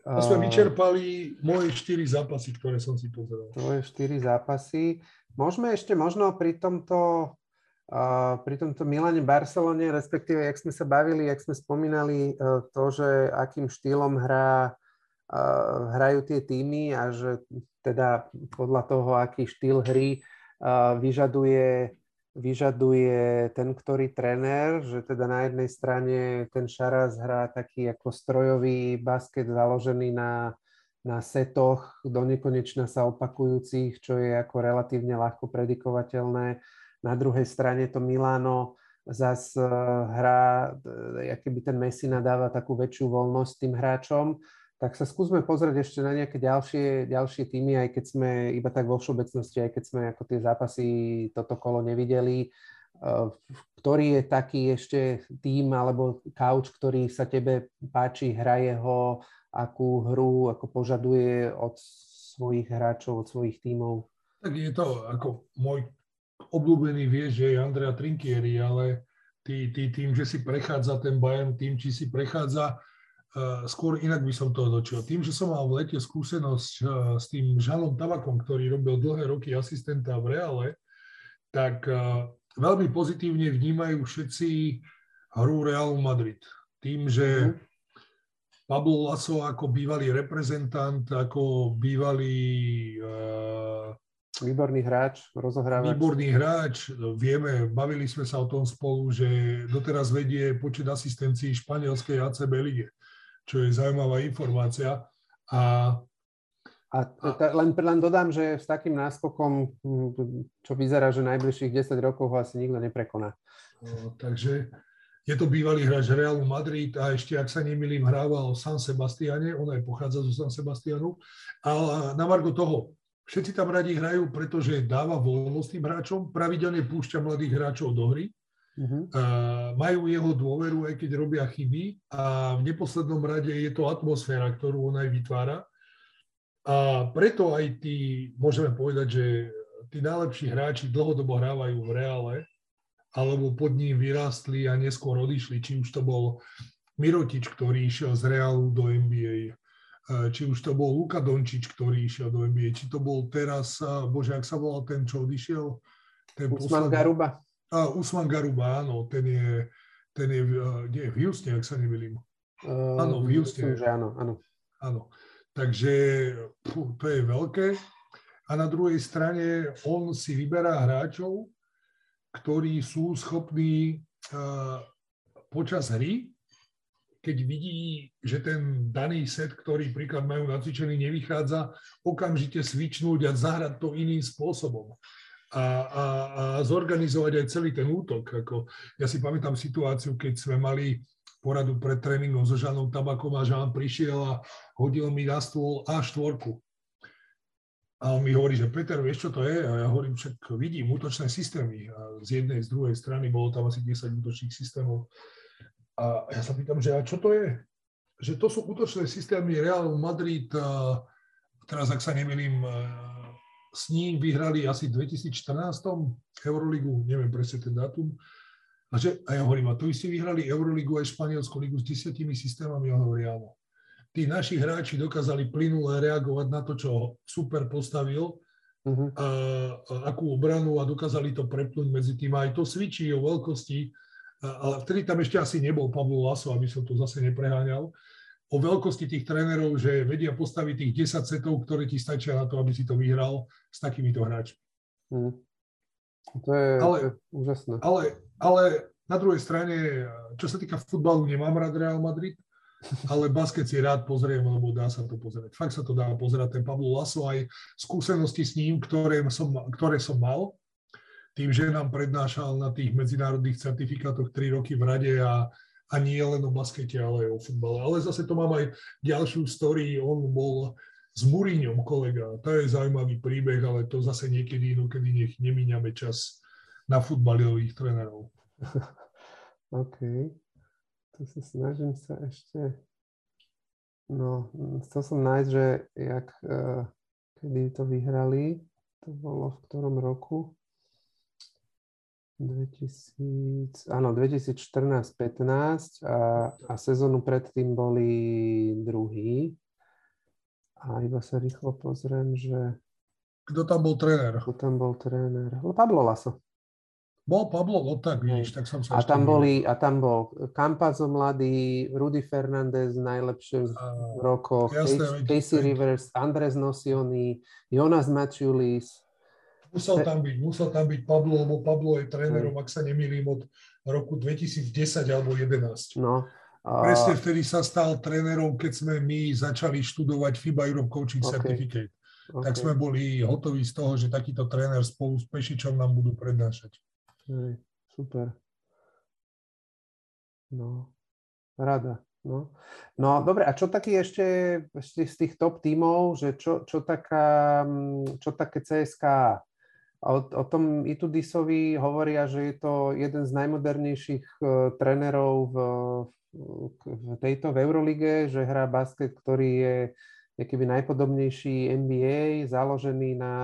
to sme vyčerpali moje štyri zápasy, ktoré som si pozeral. Tvoje štyri zápasy. Môžeme ešte možno pri tomto, uh, pri tomto Milane Barcelone, respektíve, jak sme sa bavili, jak sme spomínali uh, to, že akým štýlom hrá, uh, hrajú tie týmy a že teda podľa toho, aký štýl hry uh, vyžaduje vyžaduje ten, ktorý tréner, že teda na jednej strane ten Šaraz hrá taký ako strojový basket založený na, na setoch do nekonečna sa opakujúcich, čo je ako relatívne ľahko predikovateľné. Na druhej strane to Milano zas eh, hrá, eh, aký by ten Messina dáva takú väčšiu voľnosť tým hráčom tak sa skúsme pozrieť ešte na nejaké ďalšie, ďalšie týmy, aj keď sme iba tak vo všeobecnosti, aj keď sme ako tie zápasy toto kolo nevideli. Eh, ktorý je taký ešte tým alebo couch, ktorý sa tebe páči, hraje ho, akú hru ako požaduje od svojich hráčov, od svojich tímov? Tak je to ako môj obľúbený vieš, že je Andrea Trinkieri, ale ty, ty tým, že si prechádza ten Bayern, tým, či si prechádza, skôr inak by som to otočil. Tým, že som mal v lete skúsenosť uh, s tým Žanom Tabakom, ktorý robil dlhé roky asistenta v Reale, tak uh, veľmi pozitívne vnímajú všetci hru Realu Madrid. Tým, že mm Pablo Laso ako bývalý reprezentant, ako bývalý... Výborný hráč, rozohrávač. Výborný hráč, vieme, bavili sme sa o tom spolu, že doteraz vedie počet asistencií španielskej ACB lige, čo je zaujímavá informácia. A a len, len dodám, že s takým náskokom, čo vyzerá, že najbližších 10 rokov ho asi nikto neprekoná. Takže je to bývalý hráč Realu Madrid a ešte, ak sa nemýlim, hrával v San Sebastiane, on aj pochádza zo San Sebastianu. A na margo toho, všetci tam radi hrajú, pretože dáva voľnosť tým hráčom, pravidelne púšťa mladých hráčov do hry, uh-huh. a majú jeho dôveru, aj keď robia chyby a v neposlednom rade je to atmosféra, ktorú on aj vytvára. A preto aj tí, môžeme povedať, že tí najlepší hráči dlhodobo hrávajú v Reále, alebo pod ním vyrástli a neskôr odišli, či už to bol Mirotič, ktorý išiel z Realu do NBA, či už to bol Luka Dončič, ktorý išiel do NBA, či to bol teraz, bože, ak sa volal ten, čo odišiel? Ten Usman posledný, Garuba. A, Usman Garuba, áno, ten je, ten je, nie, v Houstone, ak sa nemýlim. Uh, áno, v Houstone. Myslím, že áno, áno. Áno. Takže pú, to je veľké. A na druhej strane on si vyberá hráčov, ktorí sú schopní počas hry, keď vidí, že ten daný set, ktorý príklad majú nacvičený, nevychádza, okamžite svičnúť a zahrať to iným spôsobom. A, a, a zorganizovať aj celý ten útok. Ako, ja si pamätám situáciu, keď sme mali poradu pred tréningom so Žanom Tabakom a Žán prišiel a hodil mi na stôl A4. A on mi hovorí, že Peter, vieš, čo to je? A ja hovorím, však vidím útočné systémy. A z jednej, z druhej strany bolo tam asi 10 útočných systémov. A ja sa pýtam, že a čo to je? Že to sú útočné systémy Real Madrid, teraz ak sa nemýlim, s ním vyhrali asi v 2014 Euroligu, neviem presne ten dátum. A, že, a ja hovorím, a tu si vyhrali Euroligu aj Španielsku ligu s desiatimi systémami? On hovorí, áno tí naši hráči dokázali plynule reagovať na to, čo super postavil, uh-huh. a, a akú obranu a dokázali to prepnúť medzi tým. Aj to svičí o veľkosti, a, ale vtedy tam ešte asi nebol Pavlo Laso, aby som to zase nepreháňal, o veľkosti tých trénerov, že vedia postaviť tých 10 setov, ktoré ti stačia na to, aby si to vyhral s takýmito hráčmi. Uh-huh. To je, ale, to je úžasné. Ale, ale na druhej strane, čo sa týka futbalu, nemám rád Real Madrid, ale basket si rád pozriem, lebo dá sa to pozerať. Fakt sa to dá pozerať. Ten Pablo Laso aj skúsenosti s ním, ktoré som, ktoré som mal, tým, že nám prednášal na tých medzinárodných certifikátoch 3 roky v rade a, a nie len o baskete, ale aj o futbale. Ale zase to mám aj ďalšiu story. On bol s Muríňom kolega. To je zaujímavý príbeh, ale to zase niekedy inokedy nech nemíňame čas na futbalových trénerov. OK to sa snažím sa ešte... No, chcel som nájsť, že jak, uh, kedy to vyhrali, to bolo v ktorom roku? 2000, áno, 2014-15 a, a sezónu predtým boli druhý. A iba sa rýchlo pozriem, že... Kto tam bol tréner? Kto tam bol tréner? Pablo Laso. Bol Pablo, no tak vidíš, tak som sa a tam, boli, a tam bol Campazo mladý, Rudy Fernández v najlepších rokoch, Casey Rivers, Andres Nocioni, Jonas Maciulis. Musel tam byť, musel tam byť Pablo, lebo Pablo je trénerom, hmm. ak sa nemýlim, od roku 2010 alebo 2011. No, a... Presne vtedy sa stal trénerom, keď sme my začali študovať FIBA Europe Coaching okay. Certificate. Okay. Tak sme boli hotoví z toho, že takýto tréner spolu s Pešičom nám budú prednášať. Hej, super. No, rada. No. no dobre, a čo taký ešte z tých top tímov, že čo, čo, taká, čo také CSK? O, o tom Itudisovi hovoria, že je to jeden z najmodernejších uh, trénerov v, v tejto v Eurolige, že hrá basket, ktorý je, keby najpodobnejší NBA, založený na,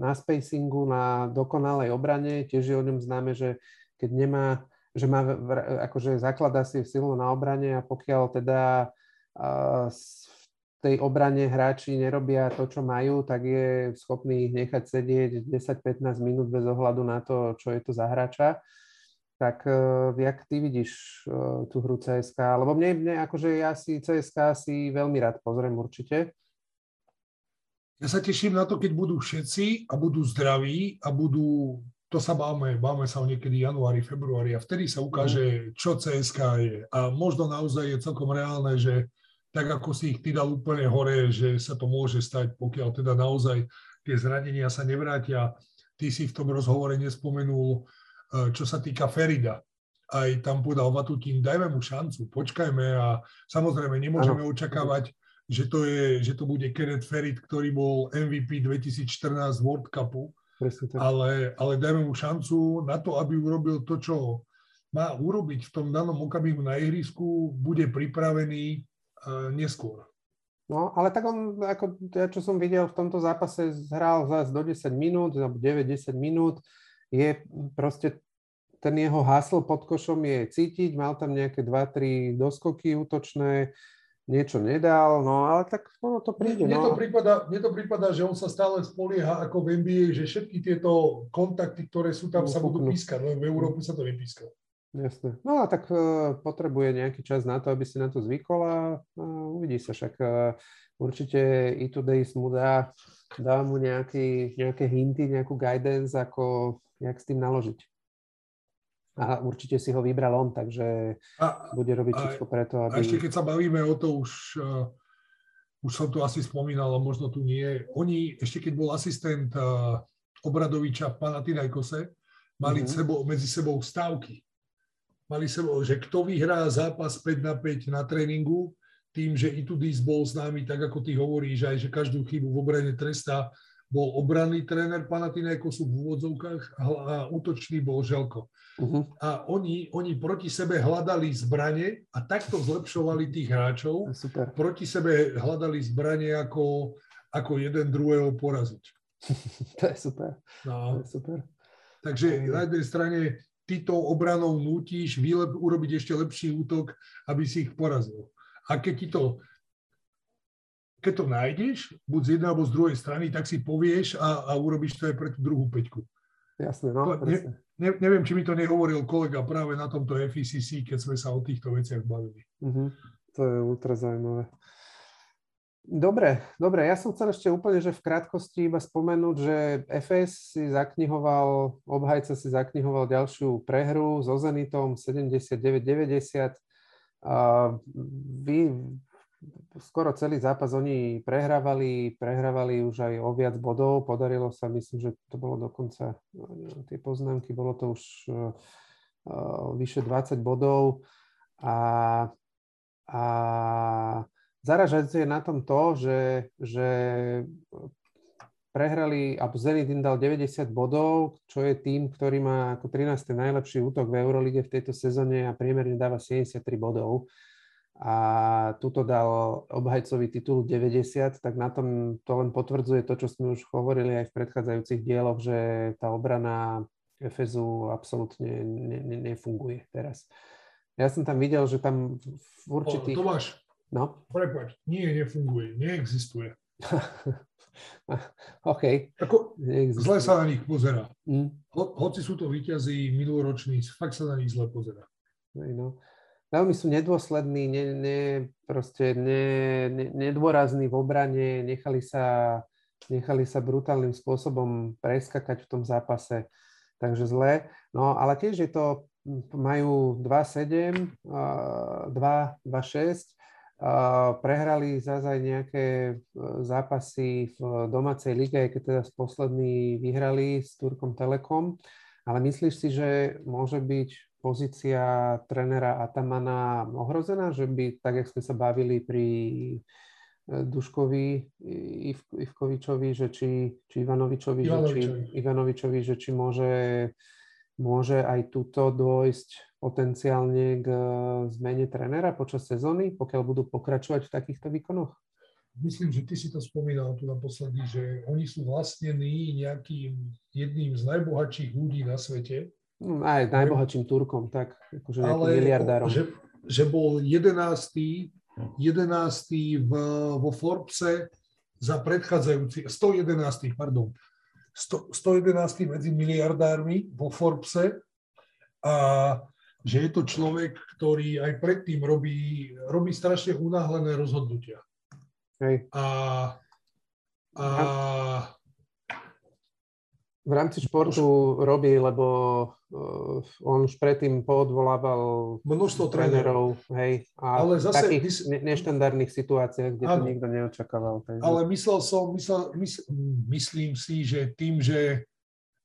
na spacingu, na dokonalej obrane. Tiež je o ňom známe, že keď nemá, že má, akože zaklada si silu na obrane a pokiaľ teda v tej obrane hráči nerobia to, čo majú, tak je schopný ich nechať sedieť 10-15 minút bez ohľadu na to, čo je to za hráča. Tak uh, jak ty vidíš uh, tú hru CSK? Lebo mne, mne akože ja si CSK si veľmi rád pozriem určite. Ja sa teším na to, keď budú všetci a budú zdraví a budú, to sa báme, báme sa o niekedy januári, februári a vtedy sa ukáže, mhm. čo CSK je. A možno naozaj je celkom reálne, že tak ako si ich ty dal úplne hore, že sa to môže stať, pokiaľ teda naozaj tie zranenia sa nevrátia. Ty si v tom rozhovore nespomenul E, čo sa týka Ferida. Aj tam povedal Vatutín, dajme mu šancu, počkajme a samozrejme nemôžeme ano. očakávať, že to, je, že to bude Kenneth Ferid, ktorý bol MVP 2014 World Cupu, ale, ale dajme mu šancu na to, aby urobil to, čo má urobiť v tom danom okamihu na ihrisku, bude pripravený neskôr. No, ale tak on, ako ja, čo som videl v tomto zápase, hral zase do 10 minút, alebo 9-10 minút, je proste ten jeho hasl pod košom je cítiť, mal tam nejaké 2-3 doskoky útočné, niečo nedal, no ale tak ono to príde. Mne, no. to prípada, mne to prípada, že on sa stále spolieha ako v NBA, že všetky tieto kontakty, ktoré sú tam, sa budú pískať, len v Európe sa to nepíska. Jasné. No a tak uh, potrebuje nejaký čas na to, aby si na to zvykol a uh, uvidí sa však. Uh, určite i today mu dá, dá mu nejaký, nejaké hinty, nejakú guidance, ako jak s tým naložiť. A určite si ho vybral on, takže a, bude robiť všetko preto, aby... A ešte keď sa bavíme o to, už, uh, už som to asi spomínal, a možno tu nie. Oni, ešte keď bol asistent uh, Obradoviča v Panathinaikose, mali mm-hmm. sebou, medzi sebou stávky. Mali sebou, že kto vyhrá zápas 5 na 5 na tréningu, tým, že Itudis bol s nami, tak ako ty hovoríš, aj že každú chybu v obrane trestá, bol obranný tréner sú v úvodzovkách a útočný bol Želko. Uh-huh. A oni, oni proti sebe hľadali zbranie a takto zlepšovali tých hráčov. Super. Proti sebe hľadali zbranie ako, ako jeden druhého poraziť. to je super. No. To je super. Takže na jednej strane ty tou obranou nútiš vylep, urobiť ešte lepší útok, aby si ich porazil. A keď ti to keď to nájdeš, buď z jednej alebo z druhej strany, tak si povieš a, a urobíš to aj pre tú druhú peťku. Jasne, no, ne, ne, neviem, či mi to nehovoril kolega práve na tomto FECC, keď sme sa o týchto veciach bavili. Uh-huh. To je ultra zaujímavé. Dobre, dobre, ja som chcel ešte úplne, že v krátkosti iba spomenúť, že FS si zaknihoval, obhajca si zaknihoval ďalšiu prehru so Zenitom 79-90. A vy skoro celý zápas oni prehrávali, prehrávali už aj o viac bodov. Podarilo sa, myslím, že to bolo dokonca, tie poznámky, bolo to už uh, vyše 20 bodov. A, a zaražajúce je na tom to, že, že prehrali, a Zenit im dal 90 bodov, čo je tým, ktorý má ako 13. najlepší útok v Eurolige v tejto sezóne a priemerne dáva 73 bodov a tuto dal obhajcový titul 90, tak na tom to len potvrdzuje to, čo sme už hovorili aj v predchádzajúcich dieloch, že tá obrana Efezu absolútne ne, ne, nefunguje teraz. Ja som tam videl, že tam v určitých... Tomáš, no? prepač, nie, nefunguje, neexistuje. OK. Ako, zle sa na nich pozera. Mm. Ho, hoci sú to výťazí minuloroční, fakt sa na nich zle pozera. No veľmi sú nedôslední, ne, ne, proste ne, ne, nedôrazní v obrane, nechali sa, nechali sa brutálnym spôsobom preskakať v tom zápase, takže zle. No ale tiež je to, majú 2-7, 2-6, prehrali zase aj nejaké e, zápasy v domácej lige, keď teda posledný vyhrali s Turkom Telekom, ale myslíš si, že môže byť pozícia trénera Atamana ohrozená, že by, tak jak sme sa bavili pri e, Duškovi, Ivkovičovi, že či, či Ivanovičovi, Ivanovičovi. Že či, Ivanovičovi, že či môže, môže aj tuto dôjsť potenciálne k zmene trénera počas sezóny, pokiaľ budú pokračovať v takýchto výkonoch? myslím, že ty si to spomínal tu naposledy, že oni sú vlastnení nejakým jedným z najbohatších ľudí na svete. No, aj najbohatším Turkom, tak, akože ale miliardárom. Že, že bol 11. 11. V, vo Forbese za predchádzajúci, 111. pardon, 100, 111. medzi miliardármi vo Forbese a že je to človek, ktorý aj predtým robí, robí strašne unáhlené rozhodnutia. Hej. A, a v rámci športu robí, lebo uh, on už predtým poodvolával množstvo trénerov, hej, a ale zase, v takých ne- neštandardných situáciách, kde áno, to nikto neočakával. Takže... Ale myslel som, myslel, mysl, myslím si, že tým, že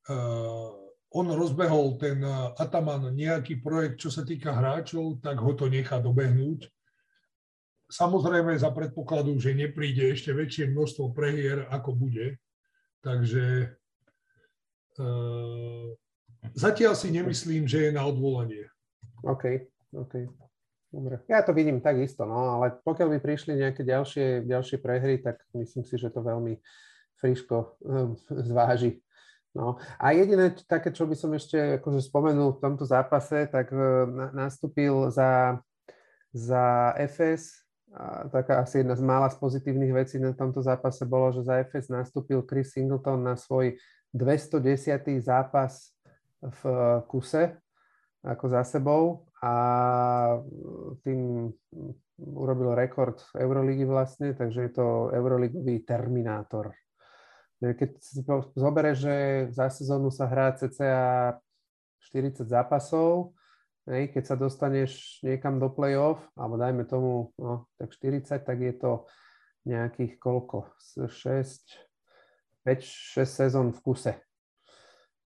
uh, on rozbehol ten uh, Ataman nejaký projekt, čo sa týka hráčov, tak ho to nechá dobehnúť. Samozrejme za predpokladu, že nepríde ešte väčšie množstvo prehier, ako bude. Takže Uh, zatiaľ si nemyslím, že je na odvolanie. OK, OK. Dobre. Ja to vidím takisto, no, ale pokiaľ by prišli nejaké ďalšie, ďalšie prehry, tak myslím si, že to veľmi friško um, zváži. No. A jediné také, čo by som ešte akože spomenul v tomto zápase, tak uh, nastúpil za, za FS, a taká asi jedna z mála z pozitívnych vecí na tomto zápase bolo, že za FS nastúpil Chris Singleton na svoj 210. zápas v kuse ako za sebou a tým urobil rekord Euroligy vlastne, takže je to Euroligový terminátor. Keď si zobere, že za sezónu sa hrá cca 40 zápasov, keď sa dostaneš niekam do play-off, alebo dajme tomu no, tak 40, tak je to nejakých koľko? 6, 5-6 sezón v kuse.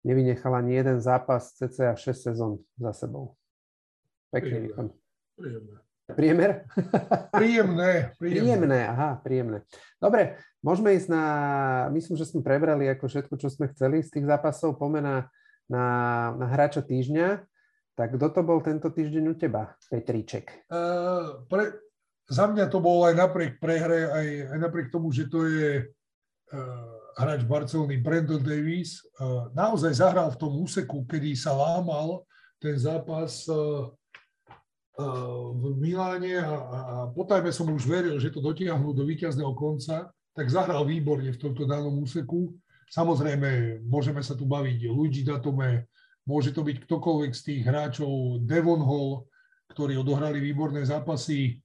Nevynechal ani jeden zápas, cca 6 sezón za sebou. Pekný výkon. Príjemné. Priemer? Príjemné, príjemné. Príjemné, aha, príjemné. Dobre, môžeme ísť na, myslím, že sme prebrali ako všetko, čo sme chceli z tých zápasov. Pomená na, na hráča týždňa. Tak kto to bol tento týždeň u teba, Petríček? Uh, pre, za mňa to bol aj napriek prehre, aj, aj napriek tomu, že to je uh, hráč Barcelony Brandon Davis naozaj zahral v tom úseku, kedy sa lámal ten zápas v Miláne a, a potajme som už veril, že to dotiahnu do víťazného konca, tak zahral výborne v tomto danom úseku. Samozrejme, môžeme sa tu baviť Luigi Datome, môže to byť ktokoľvek z tých hráčov, Devon Hall, ktorí odohrali výborné zápasy.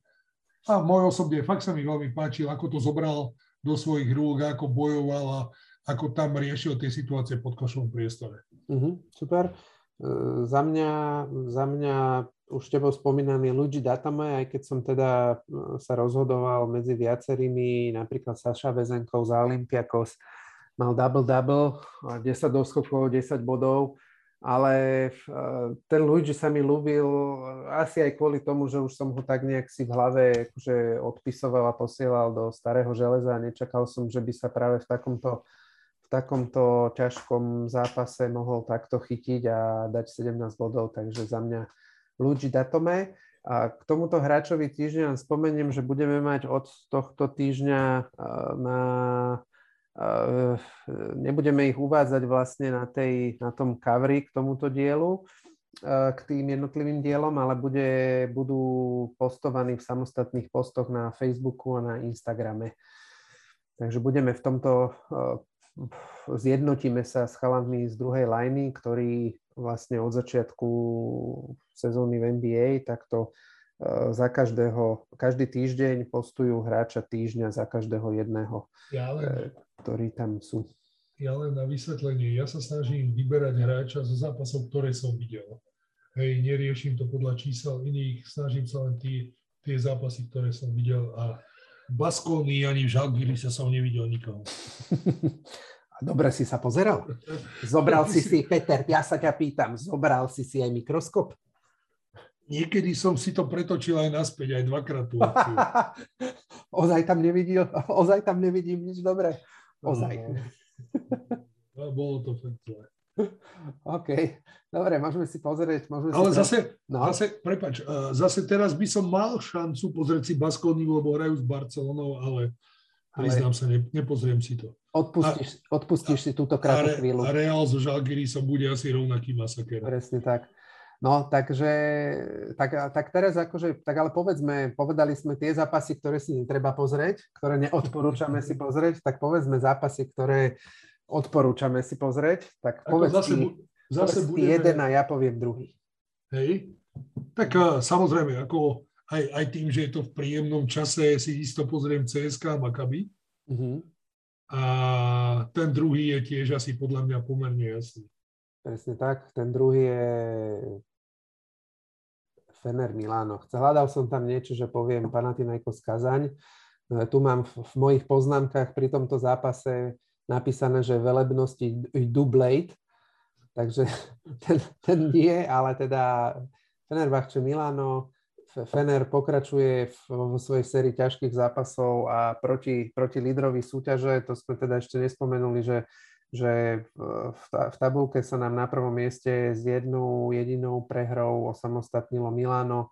A môj osobne, fakt sa mi veľmi páčil, ako to zobral do svojich rúk, ako bojoval a ako tam riešil tie situácie pod košom priestore. Uh-huh, super. Uh, za mňa, za mňa už tebou spomínaný Luigi Datame, aj keď som teda e, sa rozhodoval medzi viacerými, napríklad Saša Vezenkou za Olympiakos, mal double-double, 10 doskokov, 10 bodov, ale eh, ten Luigi sa mi ľúbil asi aj kvôli tomu, že už som ho tak nejak si v hlave akože odpisoval a posielal do starého železa a nečakal som, že by sa práve v takomto, takomto ťažkom zápase mohol takto chytiť a dať 17 bodov, takže za mňa Luigi Datome. A k tomuto hráčovi týždňa spomeniem, že budeme mať od tohto týždňa eh, na Eh, nebudeme ich uvádzať vlastne na, tej, na tom covery k tomuto dielu, eh, k tým jednotlivým dielom, ale bude, budú postovaní v samostatných postoch na Facebooku a na Instagrame. Takže budeme v tomto, zjednotíme sa s chalami z druhej lajny, ktorí vlastne od začiatku sezóny v NBA takto za každého, každý týždeň postujú hráča týždňa za každého jedného. Ja len, ktorí tam sú. Ja len na vysvetlenie, ja sa snažím vyberať hráča zo zápasov, ktoré som videl. Hej, neriešim to podľa čísel iných, snažím sa len tie, tie zápasy, ktoré som videl a Baskónii ani v Žalgiri sa som nevidel nikoho. Dobre si sa pozeral? Zobral si si, Peter, ja sa ťa pýtam, zobral si si aj mikroskop? Niekedy som si to pretočil aj naspäť, aj dvakrát tú ozaj tam nevidím, ozaj tam nevidím nič dobré. Ozaj. No, bolo to fakt zle. OK, dobre, môžeme si pozrieť. Môžeme ale si zase, no. zase, prepač, zase teraz by som mal šancu pozrieť si Baskoniu, lebo hrajú s Barcelonou, ale Priznám sa, ne, nepozriem si to. Odpustíš, a, odpustíš a, si túto krátku chvíľu. A Real so Žalgirisom bude asi rovnaký masaker. Presne tak. No, takže, tak, tak teraz akože, tak ale povedzme, povedali sme tie zápasy, ktoré si netreba pozrieť, ktoré neodporúčame si pozrieť, tak povedzme zápasy, ktoré odporúčame si pozrieť, tak povedz zase, ty, zase povedz budeme... jeden a ja poviem druhý. Hej, tak samozrejme, ako aj, aj tým, že je to v príjemnom čase, si isto pozriem CSK Maccabi. Uh-huh. A ten druhý je tiež asi podľa mňa pomerne jasný. Presne tak. Ten druhý je Fener Milano. Hľadal som tam niečo, že poviem Panathinaikos Kazaň. No, tu mám v, v mojich poznámkach pri tomto zápase napísané, že velebnosti dublate, takže ten, ten nie, ale teda Fenerbahče Milano, Fener pokračuje vo svojej sérii ťažkých zápasov a proti, proti lídrovi súťaže, to sme teda ešte nespomenuli, že že v, v tabulke sa nám na prvom mieste s jednou jedinou prehrou osamostatnilo Milano,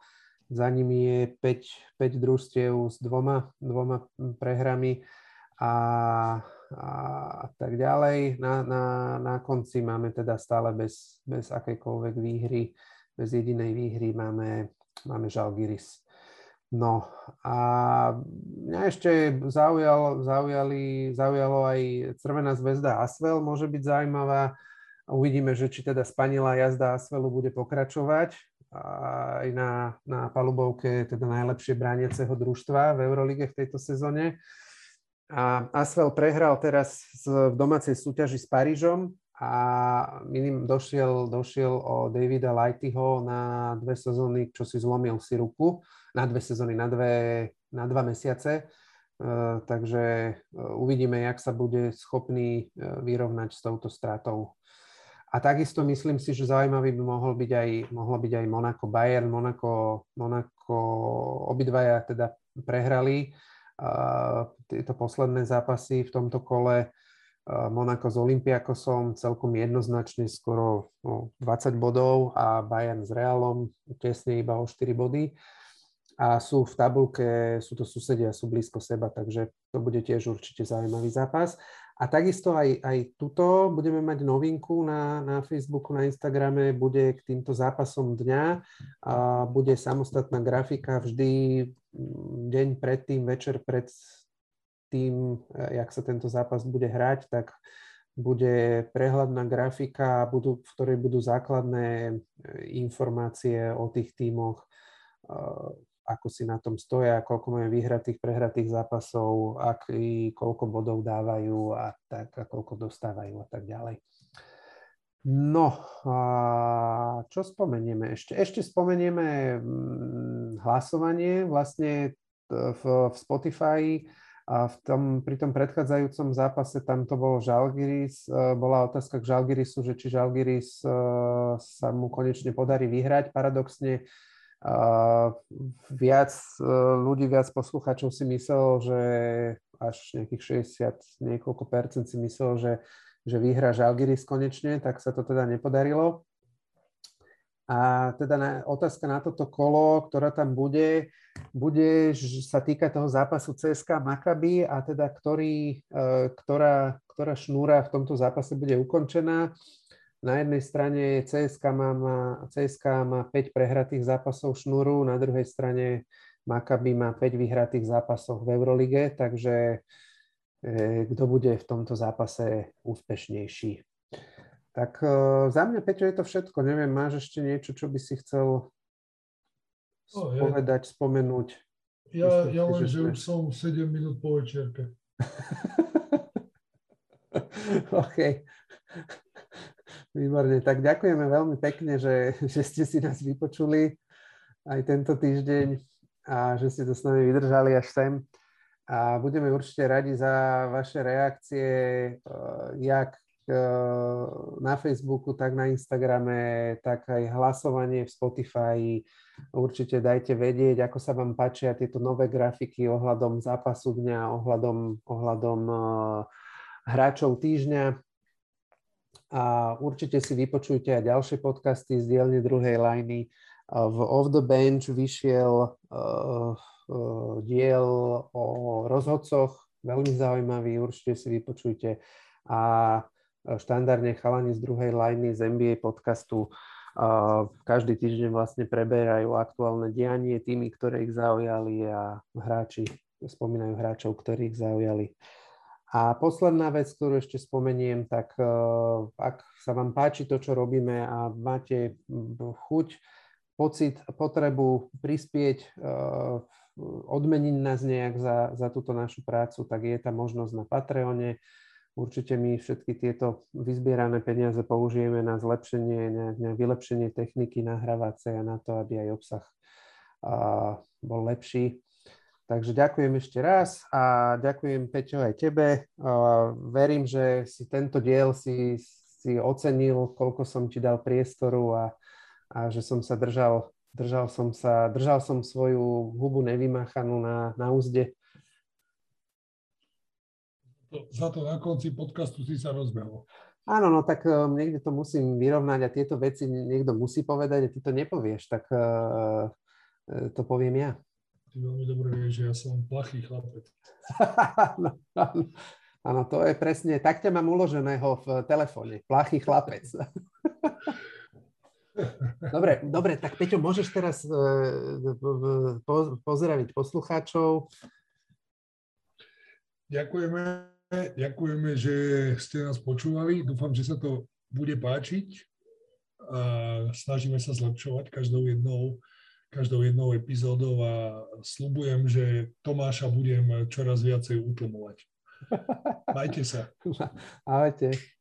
za nimi je 5, 5 družstiev s dvoma, dvoma prehrami. A, a tak ďalej. Na, na, na konci máme teda stále bez, bez akejkoľvek výhry, bez jedinej výhry máme, máme Žalgiris. No a mňa ešte zaujal, zaujali, zaujalo aj Crvená zväzda Asvel, môže byť zaujímavá. Uvidíme, že či teda spanilá jazda Asvelu bude pokračovať aj na, na palubovke teda najlepšie brániaceho družstva v Eurolige v tejto sezóne. A Asvel prehral teraz v domácej súťaži s Parížom a minim došiel, došiel o Davida Lightyho na dve sezóny, čo si zlomil si ruku na dve sezóny, na, dve, na dva mesiace. Uh, takže uh, uvidíme, jak sa bude schopný uh, vyrovnať s touto stratou. A takisto myslím si, že zaujímavý by mohol byť aj, mohlo byť aj Monaco Bayern. Monaco, Monaco obidvaja teda prehrali tieto posledné zápasy v tomto kole. Monaco s Olympiakosom celkom jednoznačne skoro no, 20 bodov a Bayern s Realom tesne iba o 4 body a sú v tabulke, sú to susedia, sú blízko seba, takže to bude tiež určite zaujímavý zápas. A takisto aj, aj tuto budeme mať novinku na, na Facebooku, na Instagrame, bude k týmto zápasom dňa a bude samostatná grafika vždy deň predtým, večer pred tým, jak sa tento zápas bude hrať, tak bude prehľadná grafika, budú, v ktorej budú základné e, informácie o tých tímoch, ako si na tom stoja, koľko majú vyhratých, prehratých zápasov, aký, koľko bodov dávajú a tak, a koľko dostávajú a tak ďalej. No, a čo spomenieme ešte? Ešte spomenieme mm, hlasovanie vlastne v, v Spotify a v tom, pri tom predchádzajúcom zápase tam to bolo Žalgiris. E, bola otázka k Žalgirisu, že či Žalgiris e, sa mu konečne podarí vyhrať. Paradoxne viac e, ľudí, viac poslucháčov si myslelo, že až nejakých 60 niekoľko percent si myslelo, že, že vyhrá Žalgiris konečne, tak sa to teda nepodarilo. A teda na, otázka na toto kolo, ktorá tam bude, bude sa týka toho zápasu CSK Maccabi a teda ktorý, e, ktorá, ktorá šnúra v tomto zápase bude ukončená. Na jednej strane CSK má, má, CSK má 5 prehratých zápasov šnúru, na druhej strane Maccabi má 5 vyhratých zápasov v Eurolige, takže e, kto bude v tomto zápase úspešnejší. Tak e, za mňa, Peťo, je to všetko. Neviem, máš ešte niečo, čo by si chcel no, povedať, spomenúť? Ja, Myslím, ja len, že, že už som 7 minút po večerke. OK. Výborne, tak ďakujeme veľmi pekne, že, že ste si nás vypočuli aj tento týždeň a že ste to s nami vydržali až sem. A budeme určite radi za vaše reakcie, eh, jak na Facebooku, tak na Instagrame, tak aj hlasovanie v Spotify. Určite dajte vedieť, ako sa vám páčia tieto nové grafiky ohľadom zápasu dňa, ohľadom, ohľadom eh, hráčov týždňa a určite si vypočujte aj ďalšie podcasty z dielne druhej lajny. V Off the Bench vyšiel diel o rozhodcoch veľmi zaujímavý, určite si vypočujte. A štandardne chalani z druhej lajny z NBA podcastu každý týždeň vlastne preberajú aktuálne dianie, tými, ktoré ich zaujali a hráči spomínajú hráčov, ktorí ich zaujali. A posledná vec, ktorú ešte spomeniem, tak ak sa vám páči to, čo robíme a máte chuť, pocit, potrebu prispieť, odmeniť nás nejak za, za túto našu prácu, tak je tá možnosť na Patreone Určite my všetky tieto vyzbierané peniaze použijeme na zlepšenie, na, na vylepšenie techniky nahrávacej a na to, aby aj obsah a, bol lepší. Takže ďakujem ešte raz a ďakujem Peťo aj tebe. A verím, že si tento diel si, si ocenil, koľko som ti dal priestoru a, a že som sa držal, držal som sa, držal som svoju hubu nevymachanú na, na úzde za to na konci podcastu si sa rozbehol. Áno, no tak um, niekde to musím vyrovnať a tieto veci niekto musí povedať a ty to nepovieš, tak uh, to poviem ja. Ty veľmi dobre vieš, že ja som plachý chlapec. áno, áno, áno, to je presne, tak ťa mám uloženého v telefóne, plachý chlapec. dobre, dobre, tak Peťo, môžeš teraz uh, po, pozdraviť poslucháčov. Ďakujeme ďakujeme, že ste nás počúvali. Dúfam, že sa to bude páčiť. A snažíme sa zlepšovať každou jednou, každou jednou epizódou a slubujem, že Tomáša budem čoraz viacej utlmovať. Majte sa. Ahojte.